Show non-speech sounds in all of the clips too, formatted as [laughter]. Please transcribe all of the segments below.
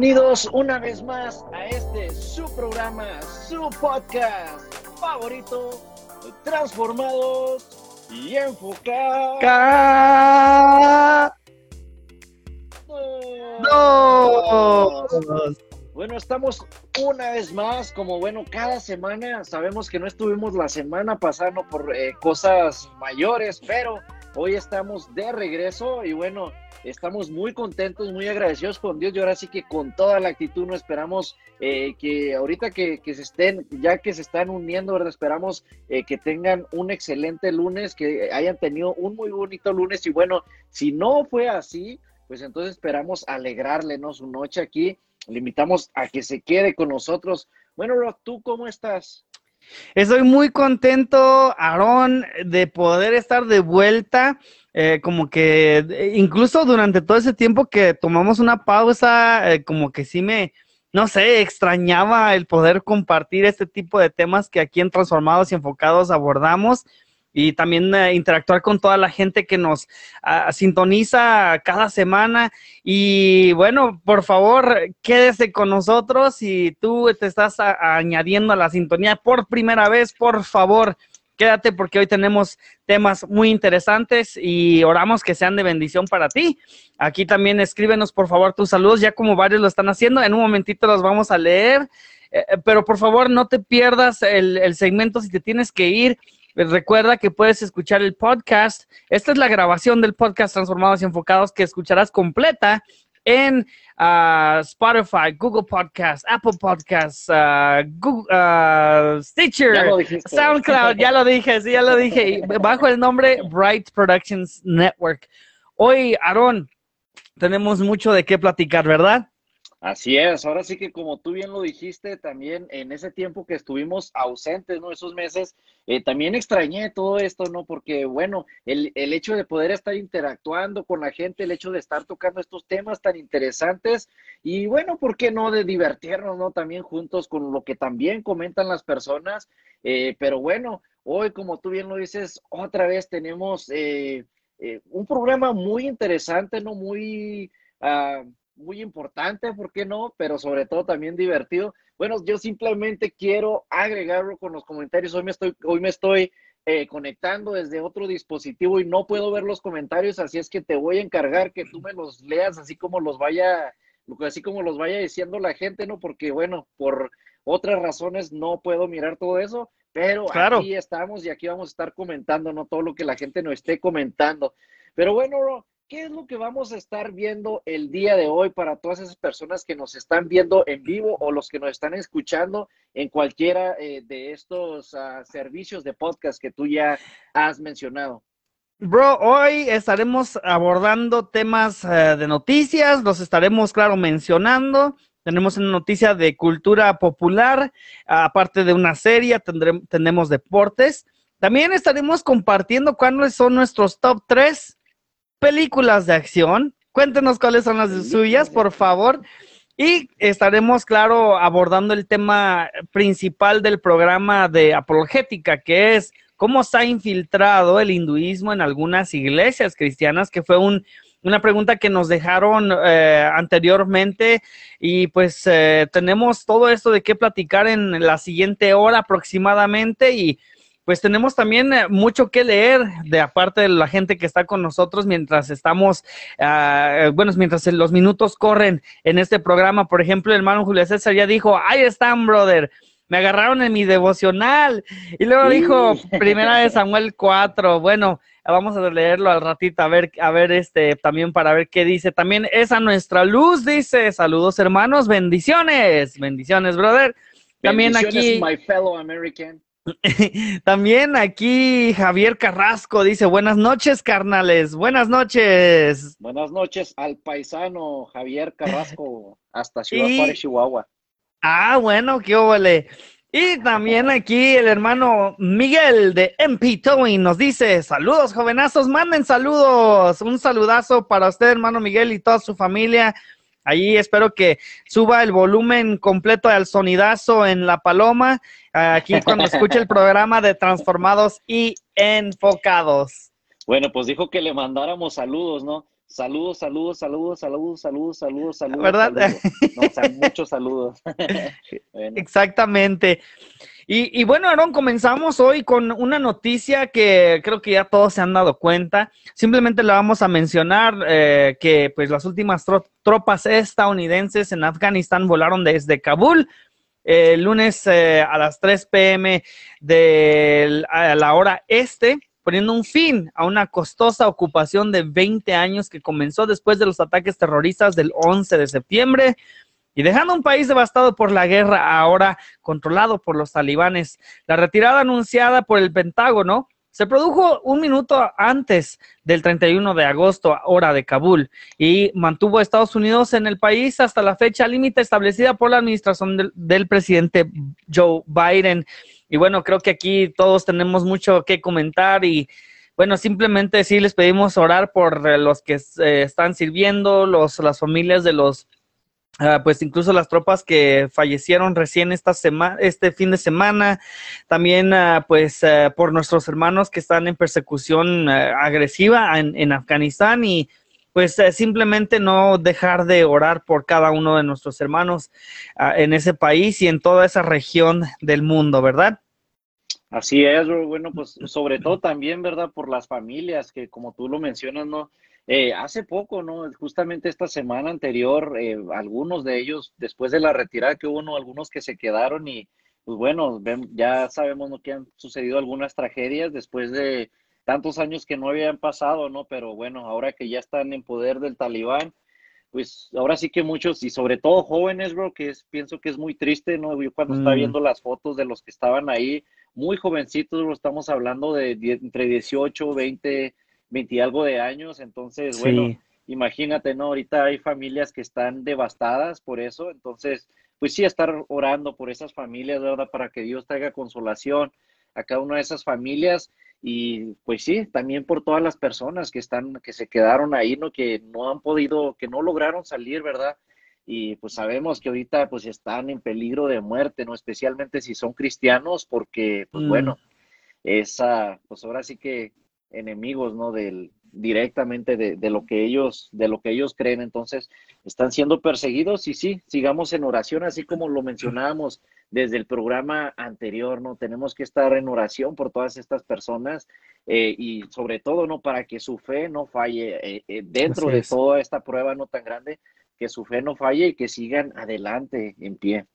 Bienvenidos una vez más a este su programa, su podcast favorito, Transformados y Enfocados. No. Bueno, estamos una vez más, como bueno, cada semana. Sabemos que no estuvimos la semana pasando por eh, cosas mayores, pero hoy estamos de regreso y bueno, estamos muy contentos, muy agradecidos con Dios y ahora sí que con toda la actitud no esperamos eh, que ahorita que, se estén, ya que se están uniendo, ¿verdad? Esperamos eh, que tengan un excelente lunes, que hayan tenido un muy bonito lunes y bueno, si no fue así, pues entonces esperamos alegrarle, ¿no? Su noche aquí. Le invitamos a que se quede con nosotros. Bueno, Rock, ¿tú cómo estás? Estoy muy contento, Aarón, de poder estar de vuelta. Eh, como que incluso durante todo ese tiempo que tomamos una pausa, eh, como que sí me, no sé, extrañaba el poder compartir este tipo de temas que aquí en Transformados y Enfocados abordamos y también eh, interactuar con toda la gente que nos ah, sintoniza cada semana. Y bueno, por favor, quédese con nosotros y tú te estás añadiendo a la sintonía por primera vez, por favor. Quédate porque hoy tenemos temas muy interesantes y oramos que sean de bendición para ti. Aquí también escríbenos por favor tus saludos, ya como varios lo están haciendo. En un momentito los vamos a leer, eh, pero por favor no te pierdas el segmento si te tienes que ir Recuerda que puedes escuchar el podcast. Esta es la grabación del podcast Transformados y Enfocados que escucharás completa en uh, Spotify, Google Podcasts, Apple Podcasts, uh, Google, uh, Stitcher, SoundCloud, ya lo dije, sí, ya lo dije, bajo el nombre Bright Productions Network. Hoy, Aaron, tenemos mucho de qué platicar, ¿verdad? Así es, ahora sí que como tú bien lo dijiste, también en ese tiempo que estuvimos ausentes, ¿no? Esos meses, eh, también extrañé todo esto, ¿no? Porque, bueno, el, el, hecho de poder estar interactuando con la gente, el hecho de estar tocando estos temas tan interesantes y, bueno, ¿por qué no de divertirnos, ¿no? También juntos con lo que también comentan las personas. Eh, pero bueno, hoy, como tú bien lo dices, otra vez tenemos eh, un programa muy interesante, ¿no? Muy... Uh, muy importante, ¿por qué no? Pero sobre todo también divertido. Bueno, yo simplemente quiero agregarlo con los comentarios. Hoy me estoy, hoy me estoy eh, conectando desde otro dispositivo y no puedo ver los comentarios, así es que te voy a encargar que tú me los leas así como los vaya, así como los vaya diciendo la gente, ¿no? Porque bueno, por otras razones no puedo mirar todo eso, pero aquí estamos y aquí vamos a estar comentando, ¿no? Todo lo que la gente nos esté comentando. Pero bueno, ¿Qué es lo que vamos a estar viendo el día de hoy para todas esas personas que nos están viendo en vivo o los que nos están escuchando en cualquiera eh, de estos ah, servicios de podcast que tú ya has mencionado? Bro, hoy estaremos abordando temas eh, de noticias, los estaremos, claro, mencionando. Tenemos una noticia de cultura popular, aparte de una serie, tendremos, deportes. También estaremos compartiendo cuáles son nuestros top 3 películas de acción. Cuéntenos cuáles son las suyas, por favor. Y estaremos, claro, abordando el tema principal del programa de apologética, que es cómo se ha infiltrado el hinduismo en algunas iglesias cristianas, que fue un, una pregunta que nos dejaron eh, anteriormente y pues eh, tenemos todo esto de qué platicar en la siguiente hora aproximadamente y pues tenemos también eh, mucho que leer de aparte de la gente que está con nosotros mientras estamos, uh, bueno, mientras los minutos corren en este programa. Por ejemplo, el hermano Julio César ya dijo, ahí están, brother. Me agarraron en mi devocional. Y luego dijo, primera de Samuel 4. Bueno, vamos a leerlo al ratito, a ver, a ver, este, también para ver qué dice. También esa nuestra luz, dice, saludos hermanos, bendiciones, bendiciones, brother. También aquí. My fellow American. [laughs] También aquí Javier Carrasco dice, buenas noches, carnales, buenas noches. Buenas noches al paisano Javier Carrasco, [laughs] hasta Ciudad Juárez, Chihuahua. Ah, bueno, qué óvole. Y también aquí el hermano Miguel de MP Towing nos dice, saludos jovenazos, manden saludos. Un saludazo para usted, hermano Miguel, y toda su familia. Ahí espero que suba el volumen completo al sonidazo en La Paloma, aquí cuando escuche el programa de Transformados y Enfocados. Bueno, pues dijo que le mandáramos saludos, ¿no? Saludos, saludos, saludos, saludos, saludos, saludos, saludos. ¿Verdad? muchos saludos. [laughs] Exactamente. Y, bueno, Aaron, comenzamos hoy con una noticia que creo que ya todos se han dado cuenta. Simplemente le vamos a mencionar eh, que pues las últimas tropas estadounidenses en Afganistán volaron desde Kabul el lunes eh, a las 3 pm de la hora este poniendo un fin a una costosa ocupación de 20 años que comenzó después de los ataques terroristas del 11 de septiembre y dejando un país devastado por la guerra, ahora controlado por los talibanes. La retirada anunciada por el Pentágono se produjo un minuto antes del 31 de agosto, hora de Kabul, y mantuvo a Estados Unidos en el país hasta la fecha límite establecida por la administración del, del presidente Joe Biden. Y bueno, creo que aquí todos tenemos mucho que comentar y bueno, simplemente sí les pedimos orar por los que eh, están sirviendo, los, las familias de los, ah, pues incluso las tropas que fallecieron recién esta semana, este fin de semana, también ah, pues eh, por nuestros hermanos que están en persecución agresiva en, en, Afganistán y pues simplemente no dejar de orar por cada uno de nuestros hermanos ah, en ese país y en toda esa región del mundo, ¿verdad? Así es, bueno, pues sobre todo también, ¿verdad? Por las familias que como tú lo mencionas, ¿no? Eh, hace poco, ¿no? Justamente esta semana anterior, eh, algunos de ellos, después de la retirada que hubo, algunos que se quedaron y, pues bueno, ya sabemos ¿no? que han sucedido algunas tragedias después de tantos años que no habían pasado, ¿no? Pero bueno, ahora que ya están en poder del talibán, pues ahora sí que muchos, y sobre todo jóvenes, bro, que es, pienso que es muy triste, ¿no? Yo cuando estaba mm. viendo las fotos de los que estaban ahí, muy jovencitos, lo estamos hablando de, entre 18, 20, 20 y algo de años, entonces, bueno, imagínate, ¿no? Ahorita hay familias que están devastadas por eso, entonces, pues sí, estar orando por esas familias, ¿verdad? Para que Dios traiga consolación a cada una de esas familias y pues sí, también por todas las personas que están, que se quedaron ahí, ¿no? Que no han podido, que no lograron salir, ¿verdad? y pues sabemos que ahorita pues están en peligro de muerte, ¿no? Especialmente si son cristianos, porque pues mm. bueno, esa, pues ahora sí que enemigos, ¿no? Del, directamente de, de, lo que ellos, de lo que ellos creen, entonces están siendo perseguidos y sí, sigamos en oración, así como lo mencionábamos desde el programa anterior, ¿no? Tenemos que estar en oración por todas estas personas eh, y sobre todo, ¿no? Para que su fe no falle eh, eh, dentro de toda esta prueba no tan grande, que su fe no falle y que sigan adelante en pie.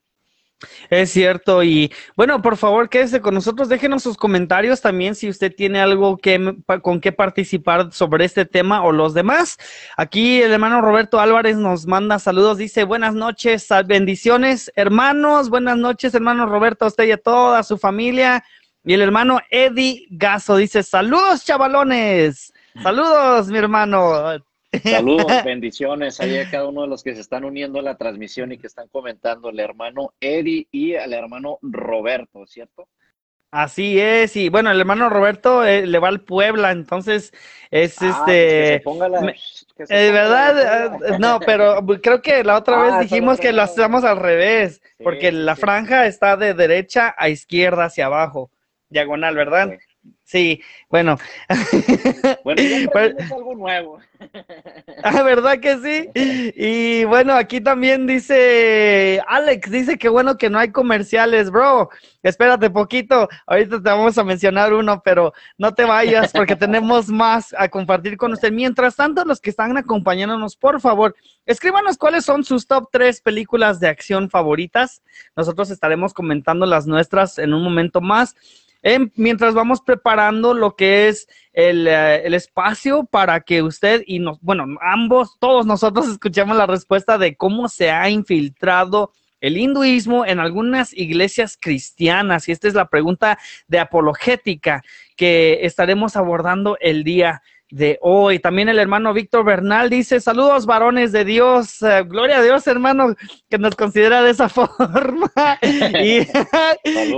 Es cierto, y bueno, por favor, quédese con nosotros, déjenos sus comentarios también si usted tiene algo que, con qué participar sobre este tema o los demás. Aquí el hermano Roberto Álvarez nos manda saludos, dice buenas noches, bendiciones, hermanos, buenas noches, hermano Roberto, a usted y a toda su familia. Y el hermano Eddie Gaso dice saludos, chavalones, saludos, mi hermano. Saludos, [laughs] bendiciones ahí a cada uno de los que se están uniendo a la transmisión y que están comentando, el hermano Eddie y al hermano Roberto, ¿cierto? Así es, y bueno, el hermano Roberto eh, le va al Puebla, entonces es ah, este. Pues es eh, verdad, eh, [laughs] no, pero creo que la otra vez ah, dijimos que lo hacemos al revés, porque la franja está de derecha a izquierda hacia abajo, diagonal, ¿verdad? Sí, bueno. [laughs] Bueno, ya algo nuevo. [laughs] Ah, ¿verdad que sí? Y bueno, aquí también dice Alex, dice que bueno que no hay comerciales, bro. Espérate poquito, ahorita te vamos a mencionar uno, pero no te vayas porque tenemos [laughs] más a compartir con usted. Mientras tanto, los que están acompañándonos, por favor, escríbanos cuáles son sus top tres películas de acción favoritas. Nosotros estaremos comentando las nuestras en un momento más mientras vamos preparando lo que es eh, el, espacio para que usted y nos, bueno, ambos, todos nosotros [laughs] escuchemos la respuesta de cómo se ha infiltrado el hinduismo en algunas iglesias cristianas. Y esta es la pregunta de apologética que estaremos abordando el día de hoy. También el hermano Víctor Bernal dice, saludos varones de Dios, eh, gloria a Dios hermano que nos considera de esa [laughs] forma. y,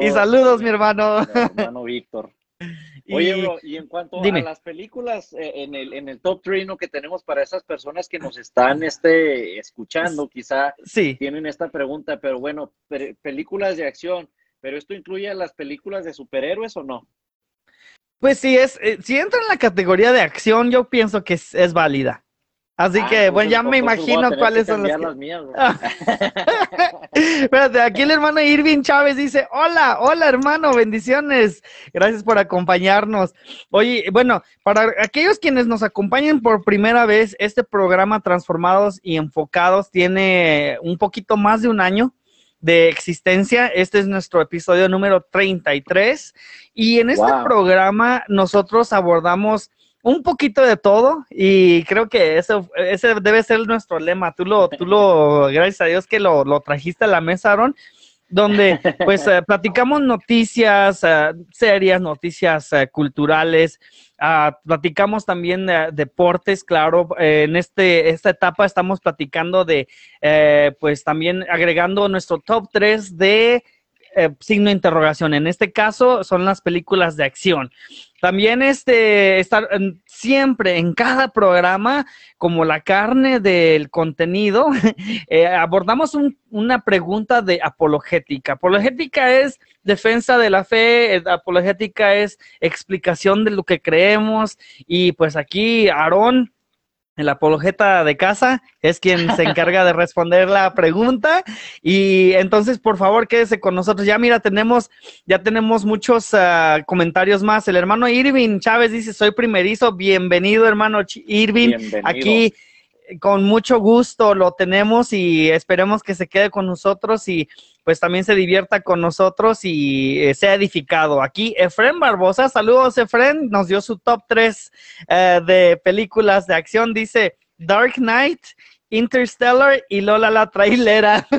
saludos, mi hermano. Hermano Víctor. [laughs] Oye, y en cuanto a las películas eh, en, el, en el top 3 que tenemos para esas personas que nos están este, escuchando, quizá tienen esta pregunta, pero bueno, películas de acción, ¿pero esto incluye las películas de superhéroes o no? Pues sí, es, eh, si entra en la categoría de acción, yo pienso que es, válida. Así Ah, que, bueno, entonces, ya me imagino cuáles son las que... mías, bro. [laughs] Espérate, aquí el hermano Irving Chávez dice, hola, hola hermano, bendiciones. Gracias por acompañarnos. Oye, bueno, para aquellos quienes nos acompañan por primera vez, este programa Transformados y Enfocados tiene un poquito más de un año de existencia. Este es nuestro episodio número 33 y en este Wow. programa nosotros abordamos un poquito de todo y creo que eso, ese debe ser nuestro lema. Tú lo, tú lo, gracias a Dios que lo, lo trajiste a la mesa, Aaron, donde [laughs] pues eh, platicamos noticias eh, serias, noticias eh, culturales, ah, platicamos también de deportes, claro, eh, en este, esta etapa estamos platicando de, eh, pues también agregando nuestro top 3 de eh, signo de interrogación. En este caso son las películas de acción. También este, estar siempre en cada programa, como la carne del contenido, [laughs] eh, abordamos un- una pregunta de apologética. Apologética es defensa de la fe, eh, apologética es explicación de lo que creemos y pues aquí Aarón, el apologeta de casa, es quien se [laughs] encarga de responder la pregunta y entonces por favor quédese con nosotros. Ya mira, tenemos ya tenemos muchos ah, comentarios más. El hermano Irving Chávez dice, soy primerizo, bienvenido hermano Irving. Bienvenido. Aquí con mucho gusto lo tenemos y esperemos que se quede con nosotros y pues también se divierta con nosotros y eh, sea edificado. Aquí Efren Barbosa, saludos Efren, nos dio su top 3 de películas de acción, dice Dark Knight, Interstellar y Lola la trailera. [laughs]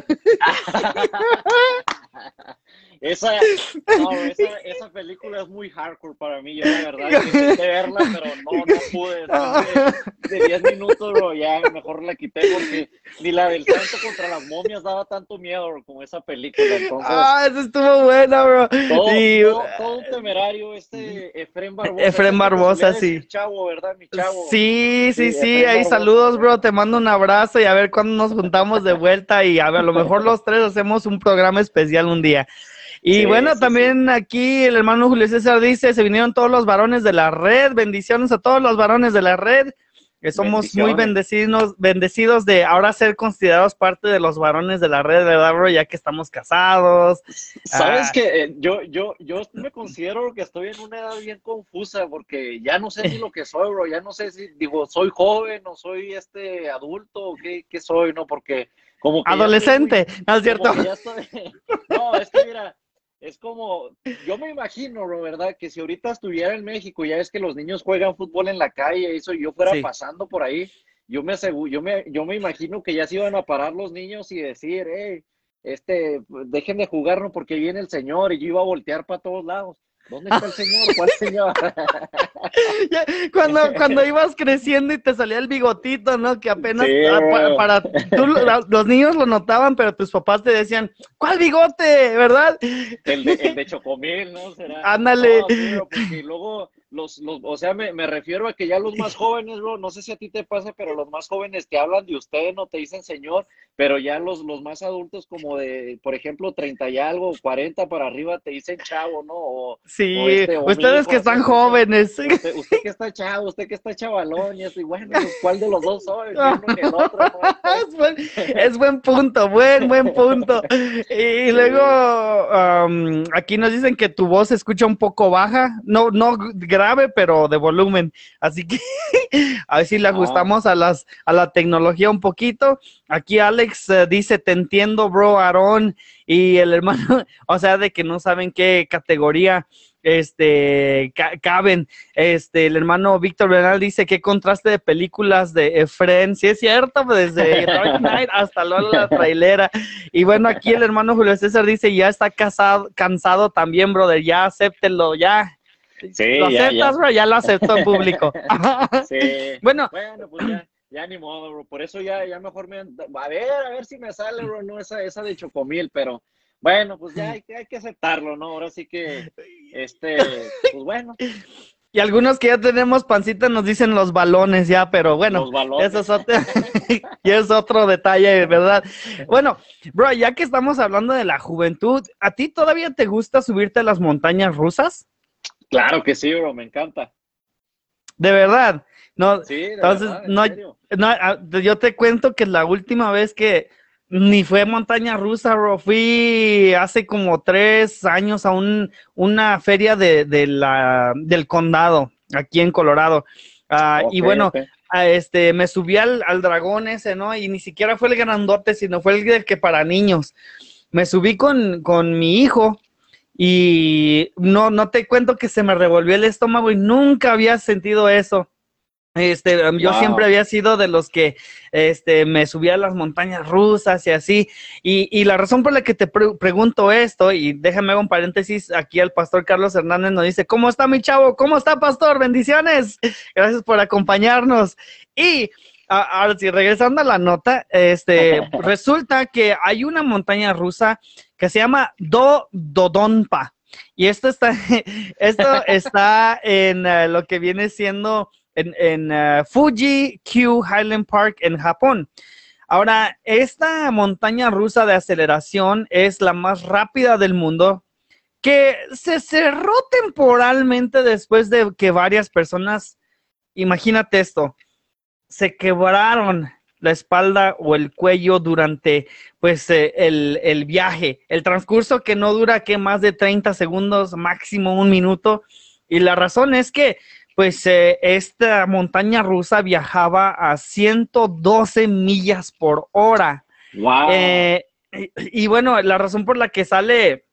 [laughs] Esa, [laughs] no, esa, esa película es muy hardcore para mí. Yo la [laughs] verdad intenté verla, pero no, no pude. Después de, de 10 minutos, bro, ya mejor la quité porque ni la del santo contra las momias daba tanto miedo bro, como esa película. Entonces, ah, eso estuvo buena, bro. todo, todo un temerario, este Efren Barbosa. Efren Barbosa, sí. Chavo, ¿verdad, mi chavo? Sí, sí, Sí, ahí saludos, bro, te mando un abrazo y a ver cuándo nos juntamos de vuelta y a ver, a lo mejor los tres hacemos un programa especial un día. Y Sí, bueno, sí, también aquí el hermano Julio César dice, se vinieron todos los varones de la red, bendiciones a todos los varones de la red, que somos muy bendecidos, bendecidos de ahora ser considerados parte de los varones de la red, ¿verdad, bro? Ya que estamos casados. Sabes Ah. que eh, yo, yo, yo me considero que estoy en una edad bien confusa porque ya no sé ni lo que soy, bro. Ya no sé si, digo, soy joven o soy este adulto o qué, qué soy, ¿no? Porque como que ya estoy Adolescente, ¿no es cierto? estoy- [laughs] No, es que mira, es como, yo me imagino, ¿verdad? Que si ahorita estuviera en México, ya es que los niños juegan fútbol en la calle, eso, y yo fuera Sí. pasando por ahí, yo me asegu- yo me, yo me imagino que ya se iban a parar los niños y decir, hey, este, dejen de jugar, ¿no? Porque viene el señor, y yo iba a voltear para todos lados. ¿Dónde está el señor? ¿Cuál señor? [laughs] Cuando, cuando ibas creciendo y te salía el bigotito, ¿no? Que apenas Sí, para, tú, los niños lo notaban, pero tus papás te decían, ¿cuál bigote? ¿Verdad? El de, el de [laughs] Chocomil, ¿no? ¿Será? Ándale. No, porque luego los, los, o sea, me, me refiero a que ya los más jóvenes, bro, no sé si a ti te pasa, pero los más jóvenes te hablan de usted, no te dicen señor, pero ya los, los más adultos como de, por ejemplo, 30 y algo, 40 para arriba te dicen chavo, ¿no? O, Sí, O este, o ustedes hijo, que están jóvenes. usted, usted que está chavo, usted que está chavalón, y así, bueno, pues, ¿cuál de los dos soy? Ni uno ni el otro, ¿no? [laughs] es, buen, es buen punto, buen, buen punto. Y luego am, aquí nos dicen que tu voz se escucha un poco baja, no, no grave, pero de volumen. Así que [laughs] a ver si le Ah. ajustamos a las a la tecnología un poquito. Aquí Alex eh, dice, te entiendo, bro, Aarón. Y el [laughs] hermano, o sea, de que no saben qué categoría este ca- caben. Este, el hermano Víctor Bernal dice qué contraste de películas de Efren. Sí es cierto, pues, desde [laughs] Dark Knight hasta Lola la trailera. Y bueno, aquí el hermano Julio César dice ya está casado, cansado también, brother. Ya acéptenlo, ya. Sí, ¿Lo aceptas, ya. bro? Ya lo aceptó en público. [laughs] Sí. [laughs] Bueno, Bueno, pues ya, ya ni modo, bro. Por eso ya, ya mejor me... A ver, a ver si me sale, bro, no esa, esa de Chocomil, pero bueno, pues ya hay, que- hay que aceptarlo, ¿no? Ahora sí que, este, pues bueno, [laughs] y algunos que ya tenemos pancita nos dicen los balones ya, pero bueno. los balones. Eso es otro, y es otro detalle, ¿verdad? Bueno, bro, ya que estamos hablando de la juventud, ¿a ti todavía te gusta subirte a las montañas rusas? Claro que sí, bro, me encanta. de verdad. No, Sí, de entonces, verdad, no, no, yo te cuento que la última vez que ni fue montaña rusa, bro, fui hace como tres años a un, una feria de, de la, del condado, aquí en Colorado. Ah, y bueno, ok. ah, este, me subí al, al dragón ese, ¿no? Y ni siquiera fue el grandote, sino fue el de que para niños. Me subí con, con mi hijo y no, no te cuento que se me revolvió el estómago y nunca había sentido eso. Este, yo Wow. siempre había sido de los que este, me subía a las montañas rusas y así. Y, y la razón por la que te pre- pregunto esto, y déjame hago un paréntesis, aquí el pastor Carlos Hernández nos dice, ¿cómo está mi chavo? ¿Cómo está, pastor? Bendiciones. Gracias por acompañarnos. Y ahora sí, regresando a la nota, este, [laughs] resulta que hay una montaña rusa que se llama Do Dodonpa. Y esto está, [laughs] esto está en eh, lo que viene siendo en, en eh, Fuji Q Highland Park en Japón. Ahora, esta montaña rusa de aceleración es la más rápida del mundo que se cerró temporalmente después de que varias personas, imagínate esto, se quebraron la espalda o el cuello durante pues eh, el, el viaje, el transcurso que no dura que más de 30 segundos, máximo un minuto. Y la razón es que pues eh, esta montaña rusa viajaba a 112 millas por hora. Wow. Eh, y, y bueno, la razón por la que sale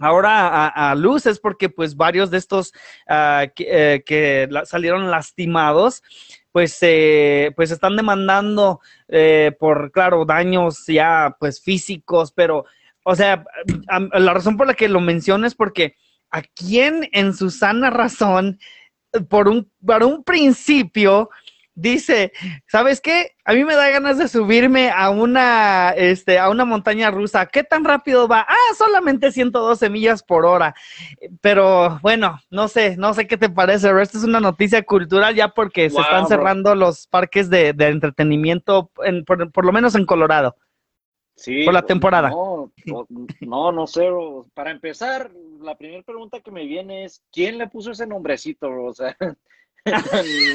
ahora a, a luz es porque pues varios de estos ah, que, que la- salieron lastimados, pues, eh, pues están demandando eh, por, claro, daños ya pues físicos, pero, o sea, la razón por la que lo menciono es porque a quién en su sana razón, por un, por un principio, dice, ¿sabes qué? A mí me da ganas de subirme a una, este, a una montaña rusa. ¿Qué tan rápido va? Ah, solamente 112 millas por hora. Pero bueno, no sé, no sé qué te parece, pero esta es una noticia cultural ya porque se están bro. cerrando los parques de, de entretenimiento, en- por, por lo menos en Colorado. Sí, por la temporada. No, no, no, no sé, bro. Para empezar, la primera pregunta que me viene es, ¿quién le puso ese nombrecito, bro? O sea,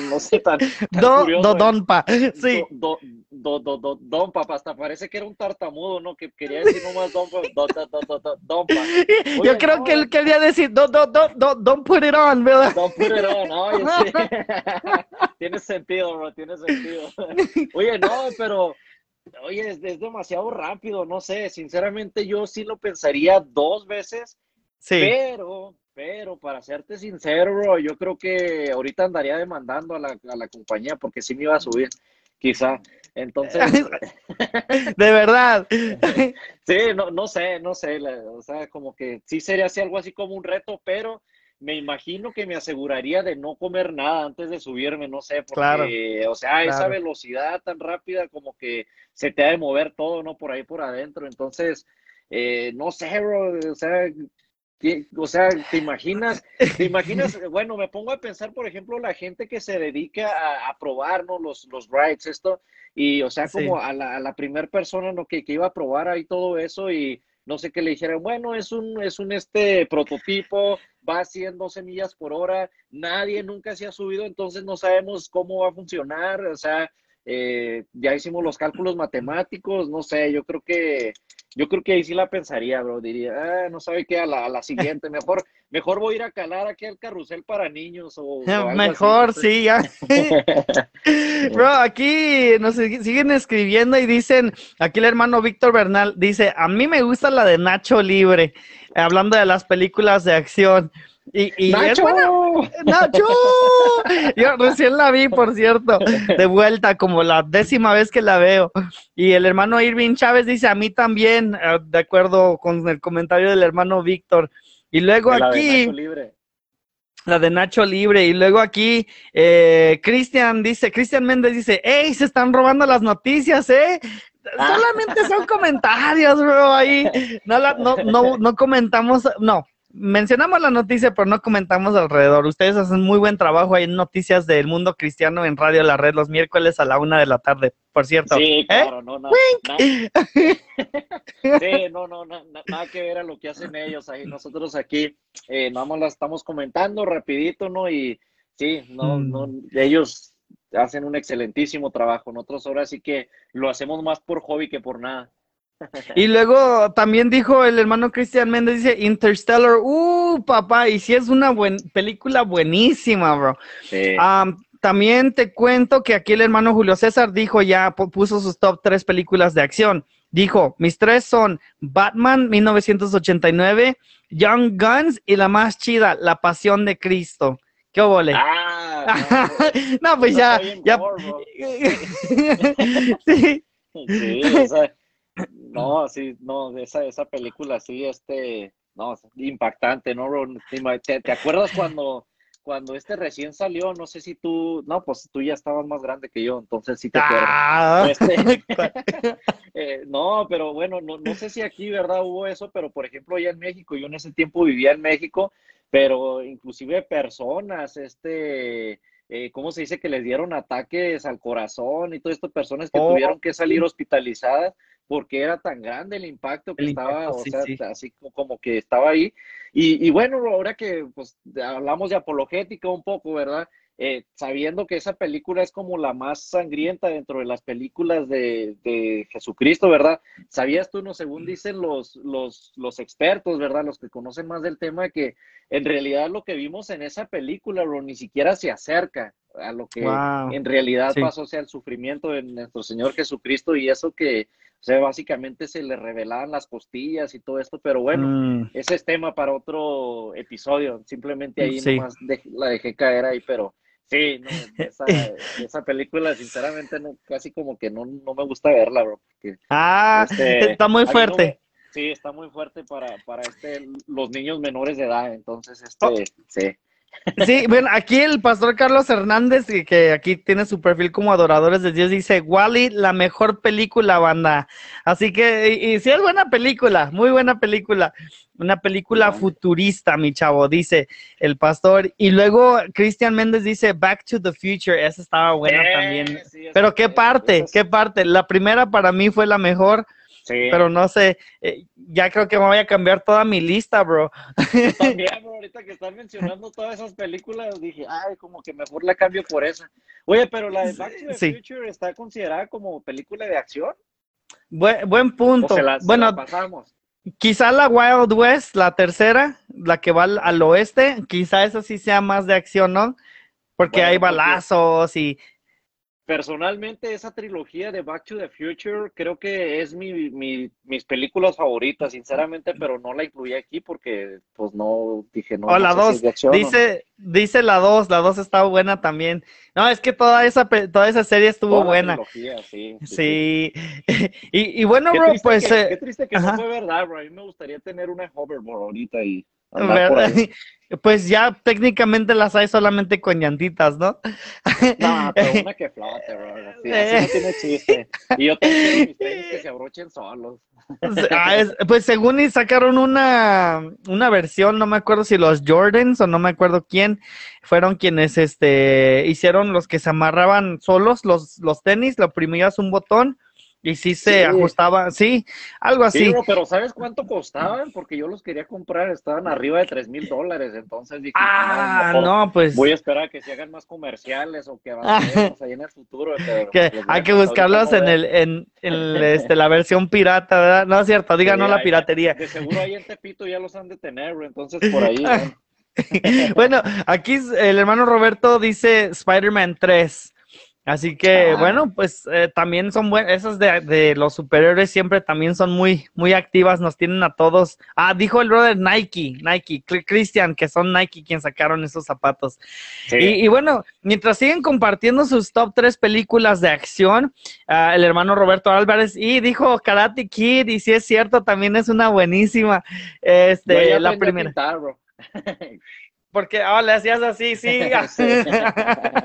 no sé, tan, tan Do, curioso, do, eh. donpa. Sí. Do, do, do, do, do- don Papa, hasta parece que era un tartamudo, ¿no? Que quería decir nomás Don Papa, do, do, do, do, do- Don Pa. Yo Oye, creo no. que él quería decir, don't, don't, don't, don't, don't put it on, ¿verdad? Don put it on, oye, sí. Tiene sentido, bro, tiene sentido. Oye, no, pero, oye, es, es demasiado rápido, no sé, sinceramente yo sí lo pensaría dos veces, Sí. pero, pero, para serte sincero, bro, yo creo que ahorita andaría demandando a la, a la compañía porque sí me iba a subir, quizá. Entonces, [laughs] De verdad. [laughs] Sí, no, no sé, no sé, la- o sea, como que sí sería así algo así como un reto, pero me imagino que me aseguraría de no comer nada antes de subirme, no sé, porque, Claro, o sea, esa velocidad tan rápida como que se te ha de mover todo, ¿no? Por ahí, por adentro, entonces, eh, no sé, bro, o sea, ¿qué- o sea, ¿te imaginas? ¿Te [laughs] imaginas? Bueno, me pongo a pensar, por ejemplo, la gente que se dedica a, a probar, ¿no? Los, los rides, esto, y, o sea, Sí. como a la, a la primera persona, ¿no? Que, que iba a probar ahí todo eso y no sé qué le dijeran, bueno, es un, es un este prototipo, va a 100, 12 millas por hora, nadie nunca se ha subido, entonces no sabemos cómo va a funcionar, o sea, eh, ya hicimos los cálculos matemáticos, no sé, yo creo que, yo creo que ahí sí la pensaría, bro, diría, ah, no sabe qué, a la, a la siguiente, mejor, mejor voy a ir a calar aquí al carrusel para niños o, o así, Mejor, sí, ya. [laughs] Bro, aquí nos sig- siguen escribiendo y dicen, aquí el hermano Víctor Bernal dice, a mí me gusta la de Nacho Libre, hablando de las películas de acción. Y, y ¡Nacho! ¡Nacho! Yo recién la vi, por cierto, de vuelta, como la décima vez que la veo. Y el hermano Irving Chávez dice, a mí también, eh, de acuerdo con el comentario del hermano Víctor. Y luego De la de aquí... Nacho Libre. La de Nacho Libre. Y luego aquí, eh, Cristian dice, Cristian Méndez dice, ¡Ey, se están robando las noticias, eh! Ah. Solamente son comentarios, bro, ahí. No, la- no, no, no comentamos, no. Mencionamos la noticia, pero no comentamos alrededor. Ustedes hacen muy buen trabajo ahí en Noticias del Mundo Cristiano en Radio La Red los miércoles a la una de la tarde, por cierto. Sí, ¿Eh? claro, no, no. [laughs] sí, no, no, na- na- nada que ver a lo que hacen ellos ahí. Nosotros aquí eh, nada más la estamos comentando rapidito, ¿no? Y sí, no, no, mm. ellos hacen un excelentísimo trabajo. Nosotros ahora sí que lo hacemos más por hobby que por nada. Y [laughs] luego también dijo el hermano Cristian Méndez, dice Interstellar, uh, papá, y si es una película buenísima, bro. también te cuento que aquí el hermano Julio César dijo ya, puso sus top tres películas de acción. Dijo, mis tres son Batman 1989, Young Guns y la más chida, La Pasión de Cristo. ¿Qué obole? Ah, [laughs] no, pues ya, ya. [laughs] sí. Sí, no, sí, no, esa, esa película sí, este, no, impactante, ¿no, ¿Te, ¿Te, acuerdas cuando cuando este recién salió, no sé si tú, no, pues tú ya estabas más grande que yo, entonces sí te. Ah. Este, [laughs] eh, no, pero bueno, no, no sé si aquí, ¿verdad? Hubo eso, pero por ejemplo, allá en México, yo en ese tiempo vivía en México, pero inclusive personas, este, eh, ¿cómo se dice? Que les dieron ataques al corazón y todas estas personas que oh. tuvieron que salir hospitalizadas porque era tan grande el impacto que estaba, o sea, así como que estaba ahí. Y, y, bueno, ahora que pues hablamos de apologética un poco, ¿verdad? Eh, sabiendo que esa película es como la más sangrienta dentro de las películas de, de Jesucristo, ¿verdad? ¿Sabías tú, no, según dicen los, los, los expertos, ¿verdad? Los que conocen más del tema, que en realidad lo que vimos en esa película, bro, ni siquiera se acerca a lo que en realidad pasó, o sea, el sufrimiento de nuestro Señor Jesucristo y eso que, o sea, básicamente se le revelaban las costillas y todo esto, pero bueno, mm. ese es tema para otro episodio, simplemente ahí nomás la dejé caer ahí, pero sí, [laughs] esa, película sinceramente no, casi como que no, no me gusta verla, bro. ah, este, está muy fuerte. sí, está muy fuerte para, para este, los niños menores de edad, entonces, este, oh. sí. Sí, bueno, aquí el pastor Carlos Hernández, que aquí tiene su perfil como adoradores de Dios, dice, Wally, la mejor película, banda. Así que, y, sí es buena película, muy buena película. Una película futurista, mi chavo, dice el pastor. Y luego Cristian Méndez dice, Back to the Future, esa estaba buena también. Pero ¿qué parte? ¿Qué parte? La primera para mí fue la mejor. Pero no sé, eh, ya creo que me voy a cambiar toda mi lista, bro. [laughs] también, bro, ahorita que están mencionando todas esas películas, dije, ay, como que mejor la cambio por esa. Oye, pero la de Back to the Future está considerada como película de acción. Buen, punto. bueno, pasamos. Quizá la Wild West, la tercera, la que va al, oeste, quizá esa sí sea más de acción, ¿no? Porque hay balazos y personalmente esa trilogía de Back to the Future creo que es mi, mis películas favoritas, sinceramente, pero no la incluí aquí porque pues no dije no. Oh, la 2, dice, dice la 2, la 2 está buena también. No, es que toda esa toda esa serie estuvo buena. sí. Sí. [laughs] y, y, bueno, bro, pues... Que, eh, qué triste que no fue verdad, bro. A mí me gustaría tener una hoverboard ahorita y [laughs] Pues ya técnicamente las hay solamente con llantitas, ¿no? No, pero [laughs] una que flote, bro. Así, no tiene chiste. Y yo tengo mis tenis que se abrochen solos. Ah, pues según y sacaron una, una versión, no me acuerdo si los Jordans o no me acuerdo quién, fueron quienes este hicieron los que se amarraban solos los, los tenis, lo oprimías un botón y sí se ajustaba, sí, algo así. Sí, pero ¿sabes cuánto costaban? Porque yo los quería comprar, estaban arriba de tres mil dólares, entonces dije, ah, no, pues. Voy a esperar a que se hagan más comerciales o que avancemos ahí en el futuro. [laughs] que hay que buscarlos en el, en, [laughs] este, la versión pirata, ¿verdad? No es cierto, diga no la piratería. De seguro ahí en Tepito ya los han de tener, entonces por ahí. [laughs] bueno, aquí el hermano Roberto dice Spider-Man 3. Así que, bueno, pues eh, también son buenas, esas de, los superiores siempre también son muy, muy activas, nos tienen a todos. Ah, dijo el brother Nike, Nike, Christian, que son Nike quien sacaron esos zapatos. Y, bueno, mientras siguen compartiendo sus top tres películas de acción, ah, el hermano Roberto Álvarez, y dijo Karate Kid, y si es cierto, también es una buenísima, este, la primera. Porque, oh, le hacías así, sí. [laughs] [laughs]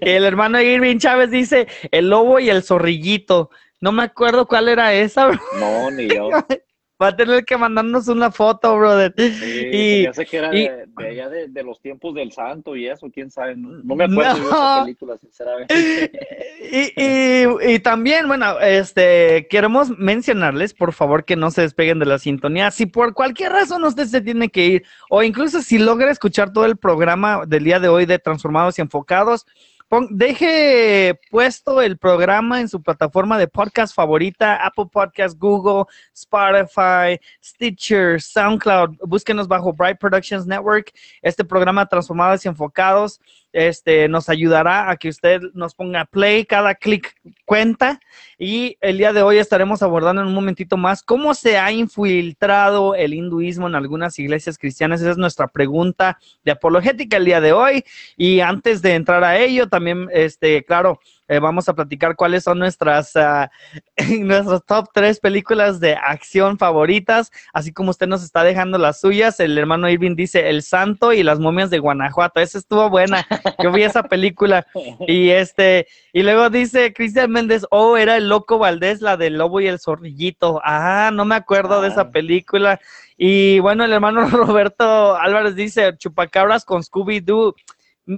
el hermano Irving Chávez dice el lobo y el zorrillito. No me acuerdo cuál era esa. No, ni yo. [laughs] Va a tener que mandarnos una foto, brother. Sí, y, ya sé que era de, de, allá de, de, los tiempos del santo y eso, quién sabe. No, no me acuerdo no. de esa película, sinceramente. [laughs] Y, y, y, también, bueno, este, queremos mencionarles, por favor, que no se despeguen de la sintonía. Si por cualquier razón usted se tiene que ir, o incluso si logra escuchar todo el programa del día de hoy de Transformados y Enfocados, deje puesto el programa en su plataforma de podcast favorita, Apple Podcast, Google, Spotify, Stitcher, SoundCloud. Búsquenos bajo Bright Productions Network. Este programa Transformados y Enfocados este, nos ayudará a que usted nos ponga play, cada clic cuenta y el día de hoy estaremos abordando en un momentito más cómo se ha infiltrado el hinduismo en algunas iglesias cristianas. Esa es nuestra pregunta de apologética el día de hoy y antes de entrar a ello también, este, claro, eh, vamos a platicar cuáles son nuestras, uh, [laughs] nuestras top tres películas de acción favoritas, así como usted nos está dejando las suyas. El hermano Irving dice El Santo y las momias de Guanajuato. Esa estuvo buena. Yo vi esa película. [laughs] Y este, y luego dice Cristian Méndez, oh, era el loco Valdés, la del lobo y el zorrillito. Ah, no me acuerdo ah. de esa película. Y bueno, el hermano [laughs] Roberto Álvarez dice Chupacabras con Scooby-Doo.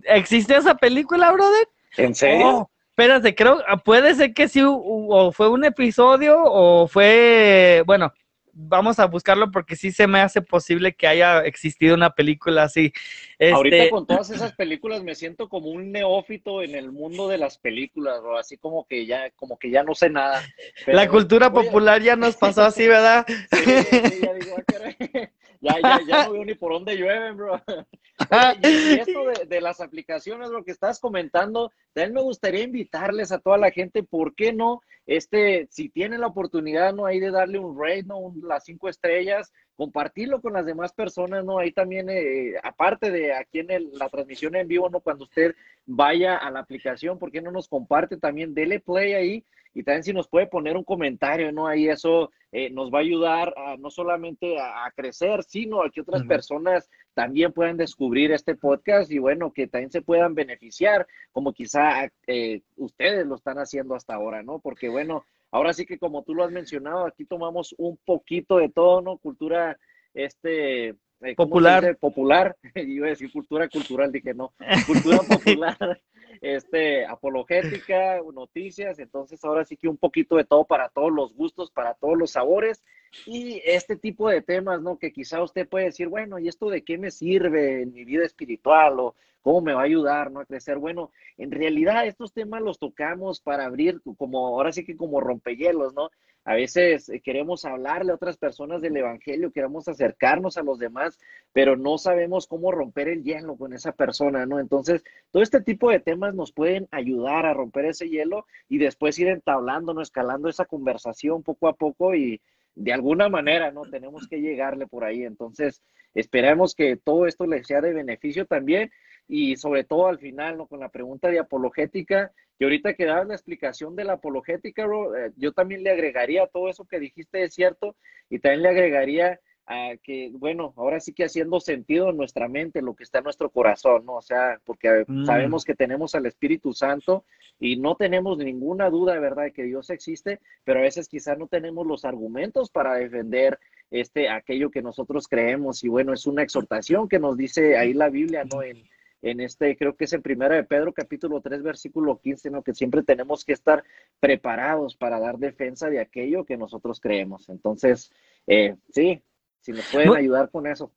¿Existe esa película, brother? ¿En serio? Oh, espérate, creo, puede ser que sí, o fue un episodio o fue, bueno, vamos a buscarlo porque sí se me hace posible que haya existido una película así. Este... Ahorita con todas [laughs] esas películas me siento como un neófito en el mundo de las películas, o así como que ya, como que ya no sé nada. Pero La cultura popular a... ya nos pasó así, ¿verdad? [laughs] Sí, sí, ya digo, ah, [laughs] ya, ya, ya no veo ni por dónde llueven, bro. [laughs] Oye, y, esto de, de, las aplicaciones, lo que estás comentando, también me gustaría invitarles a toda la gente, ¿por qué no? Este, si tienen la oportunidad, ¿no? Ahí de darle un rate, ¿no? Un, las cinco estrellas, compartirlo con las demás personas, ¿no? Ahí también, eh, aparte de aquí en el, la transmisión en vivo, ¿no? Cuando usted vaya a la aplicación, ¿por qué no nos comparte también? Dele play ahí y también si nos puede poner un comentario, ¿no? Ahí eso eh, nos va a ayudar a, no solamente a, a, crecer, sino a que otras uh -huh. personas también puedan descubrir este podcast y bueno, que también se puedan beneficiar, como quizá eh, ustedes lo están haciendo hasta ahora, ¿no? Porque bueno, ahora sí que como tú lo has mencionado, aquí tomamos un poquito de todo, ¿no? Cultura, este, eh, popular. Popular, [laughs] iba a decir cultura cultural, dije no, cultura [laughs] popular, este, apologética, noticias, entonces ahora sí que un poquito de todo para todos los gustos, para todos los sabores y este tipo de temas, ¿no? Que quizá usted puede decir, bueno, ¿y esto de qué me sirve en mi vida espiritual o cómo me va a ayudar, ¿no? A crecer. Bueno, en realidad estos temas los tocamos para abrir como, ahora sí que como rompehielos, ¿no? A veces eh, queremos hablarle a otras personas del Evangelio, queremos acercarnos a los demás, pero no sabemos cómo romper el hielo con esa persona, ¿no? Entonces, todo este tipo de temas nos pueden ayudar a romper ese hielo y después ir entablando, ¿no? Escalando esa conversación poco a poco y de alguna manera, ¿no? Tenemos que llegarle por ahí. Entonces, esperemos que todo esto les sea de beneficio también y sobre todo al final, ¿no? Con la pregunta de apologética, que ahorita que dabas la explicación de la apologética, bro, eh, yo también le agregaría todo eso que dijiste es cierto y también le agregaría a que, bueno, ahora sí que haciendo sentido en nuestra mente lo que está en nuestro corazón, ¿no? O sea, porque mm. sabemos que tenemos al Espíritu Santo y no tenemos ninguna duda, de verdad, de que Dios existe, pero a veces quizás no tenemos los argumentos para defender este, aquello que nosotros creemos y bueno, es una exhortación que nos dice ahí la Biblia, ¿no? En, en este, creo que es en Primera de Pedro, capítulo 3, versículo 15, ¿no? Que siempre tenemos que estar preparados para dar defensa de aquello que nosotros creemos. Entonces, eh, sí, si nos pueden ayudar con eso.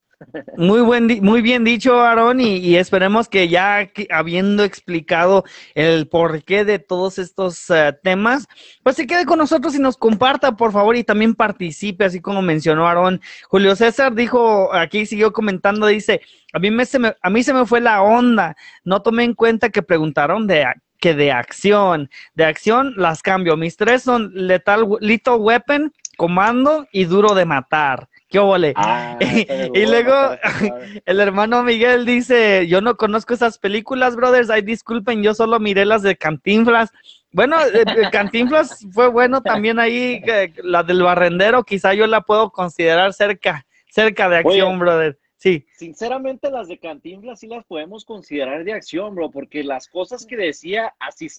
Muy buen, muy bien dicho, Aaron, y, esperemos que ya habiendo explicado el porqué de todos estos uh, temas, pues se quede con nosotros y nos comparta, por favor, y también participe, así como mencionó Aaron. Julio César dijo, aquí siguió comentando, dice, a mí, me, se me, a mí se me fue la onda, no tomé en cuenta que preguntaron de que de acción, de acción las cambio, mis tres son letal, little weapon, comando y duro de matar. ¿Qué ole? Ah, [laughs] y luego [laughs] el hermano Miguel dice, yo no conozco esas películas, brothers, ay, disculpen, yo solo miré las de Cantinflas. Bueno, eh, [laughs] Cantinflas fue bueno también ahí, la del barrendero, quizá yo la puedo considerar cerca, cerca de acción, Oye, brother. Sí. Sinceramente las de Cantinflas sí las podemos considerar de acción, bro, porque las cosas que decía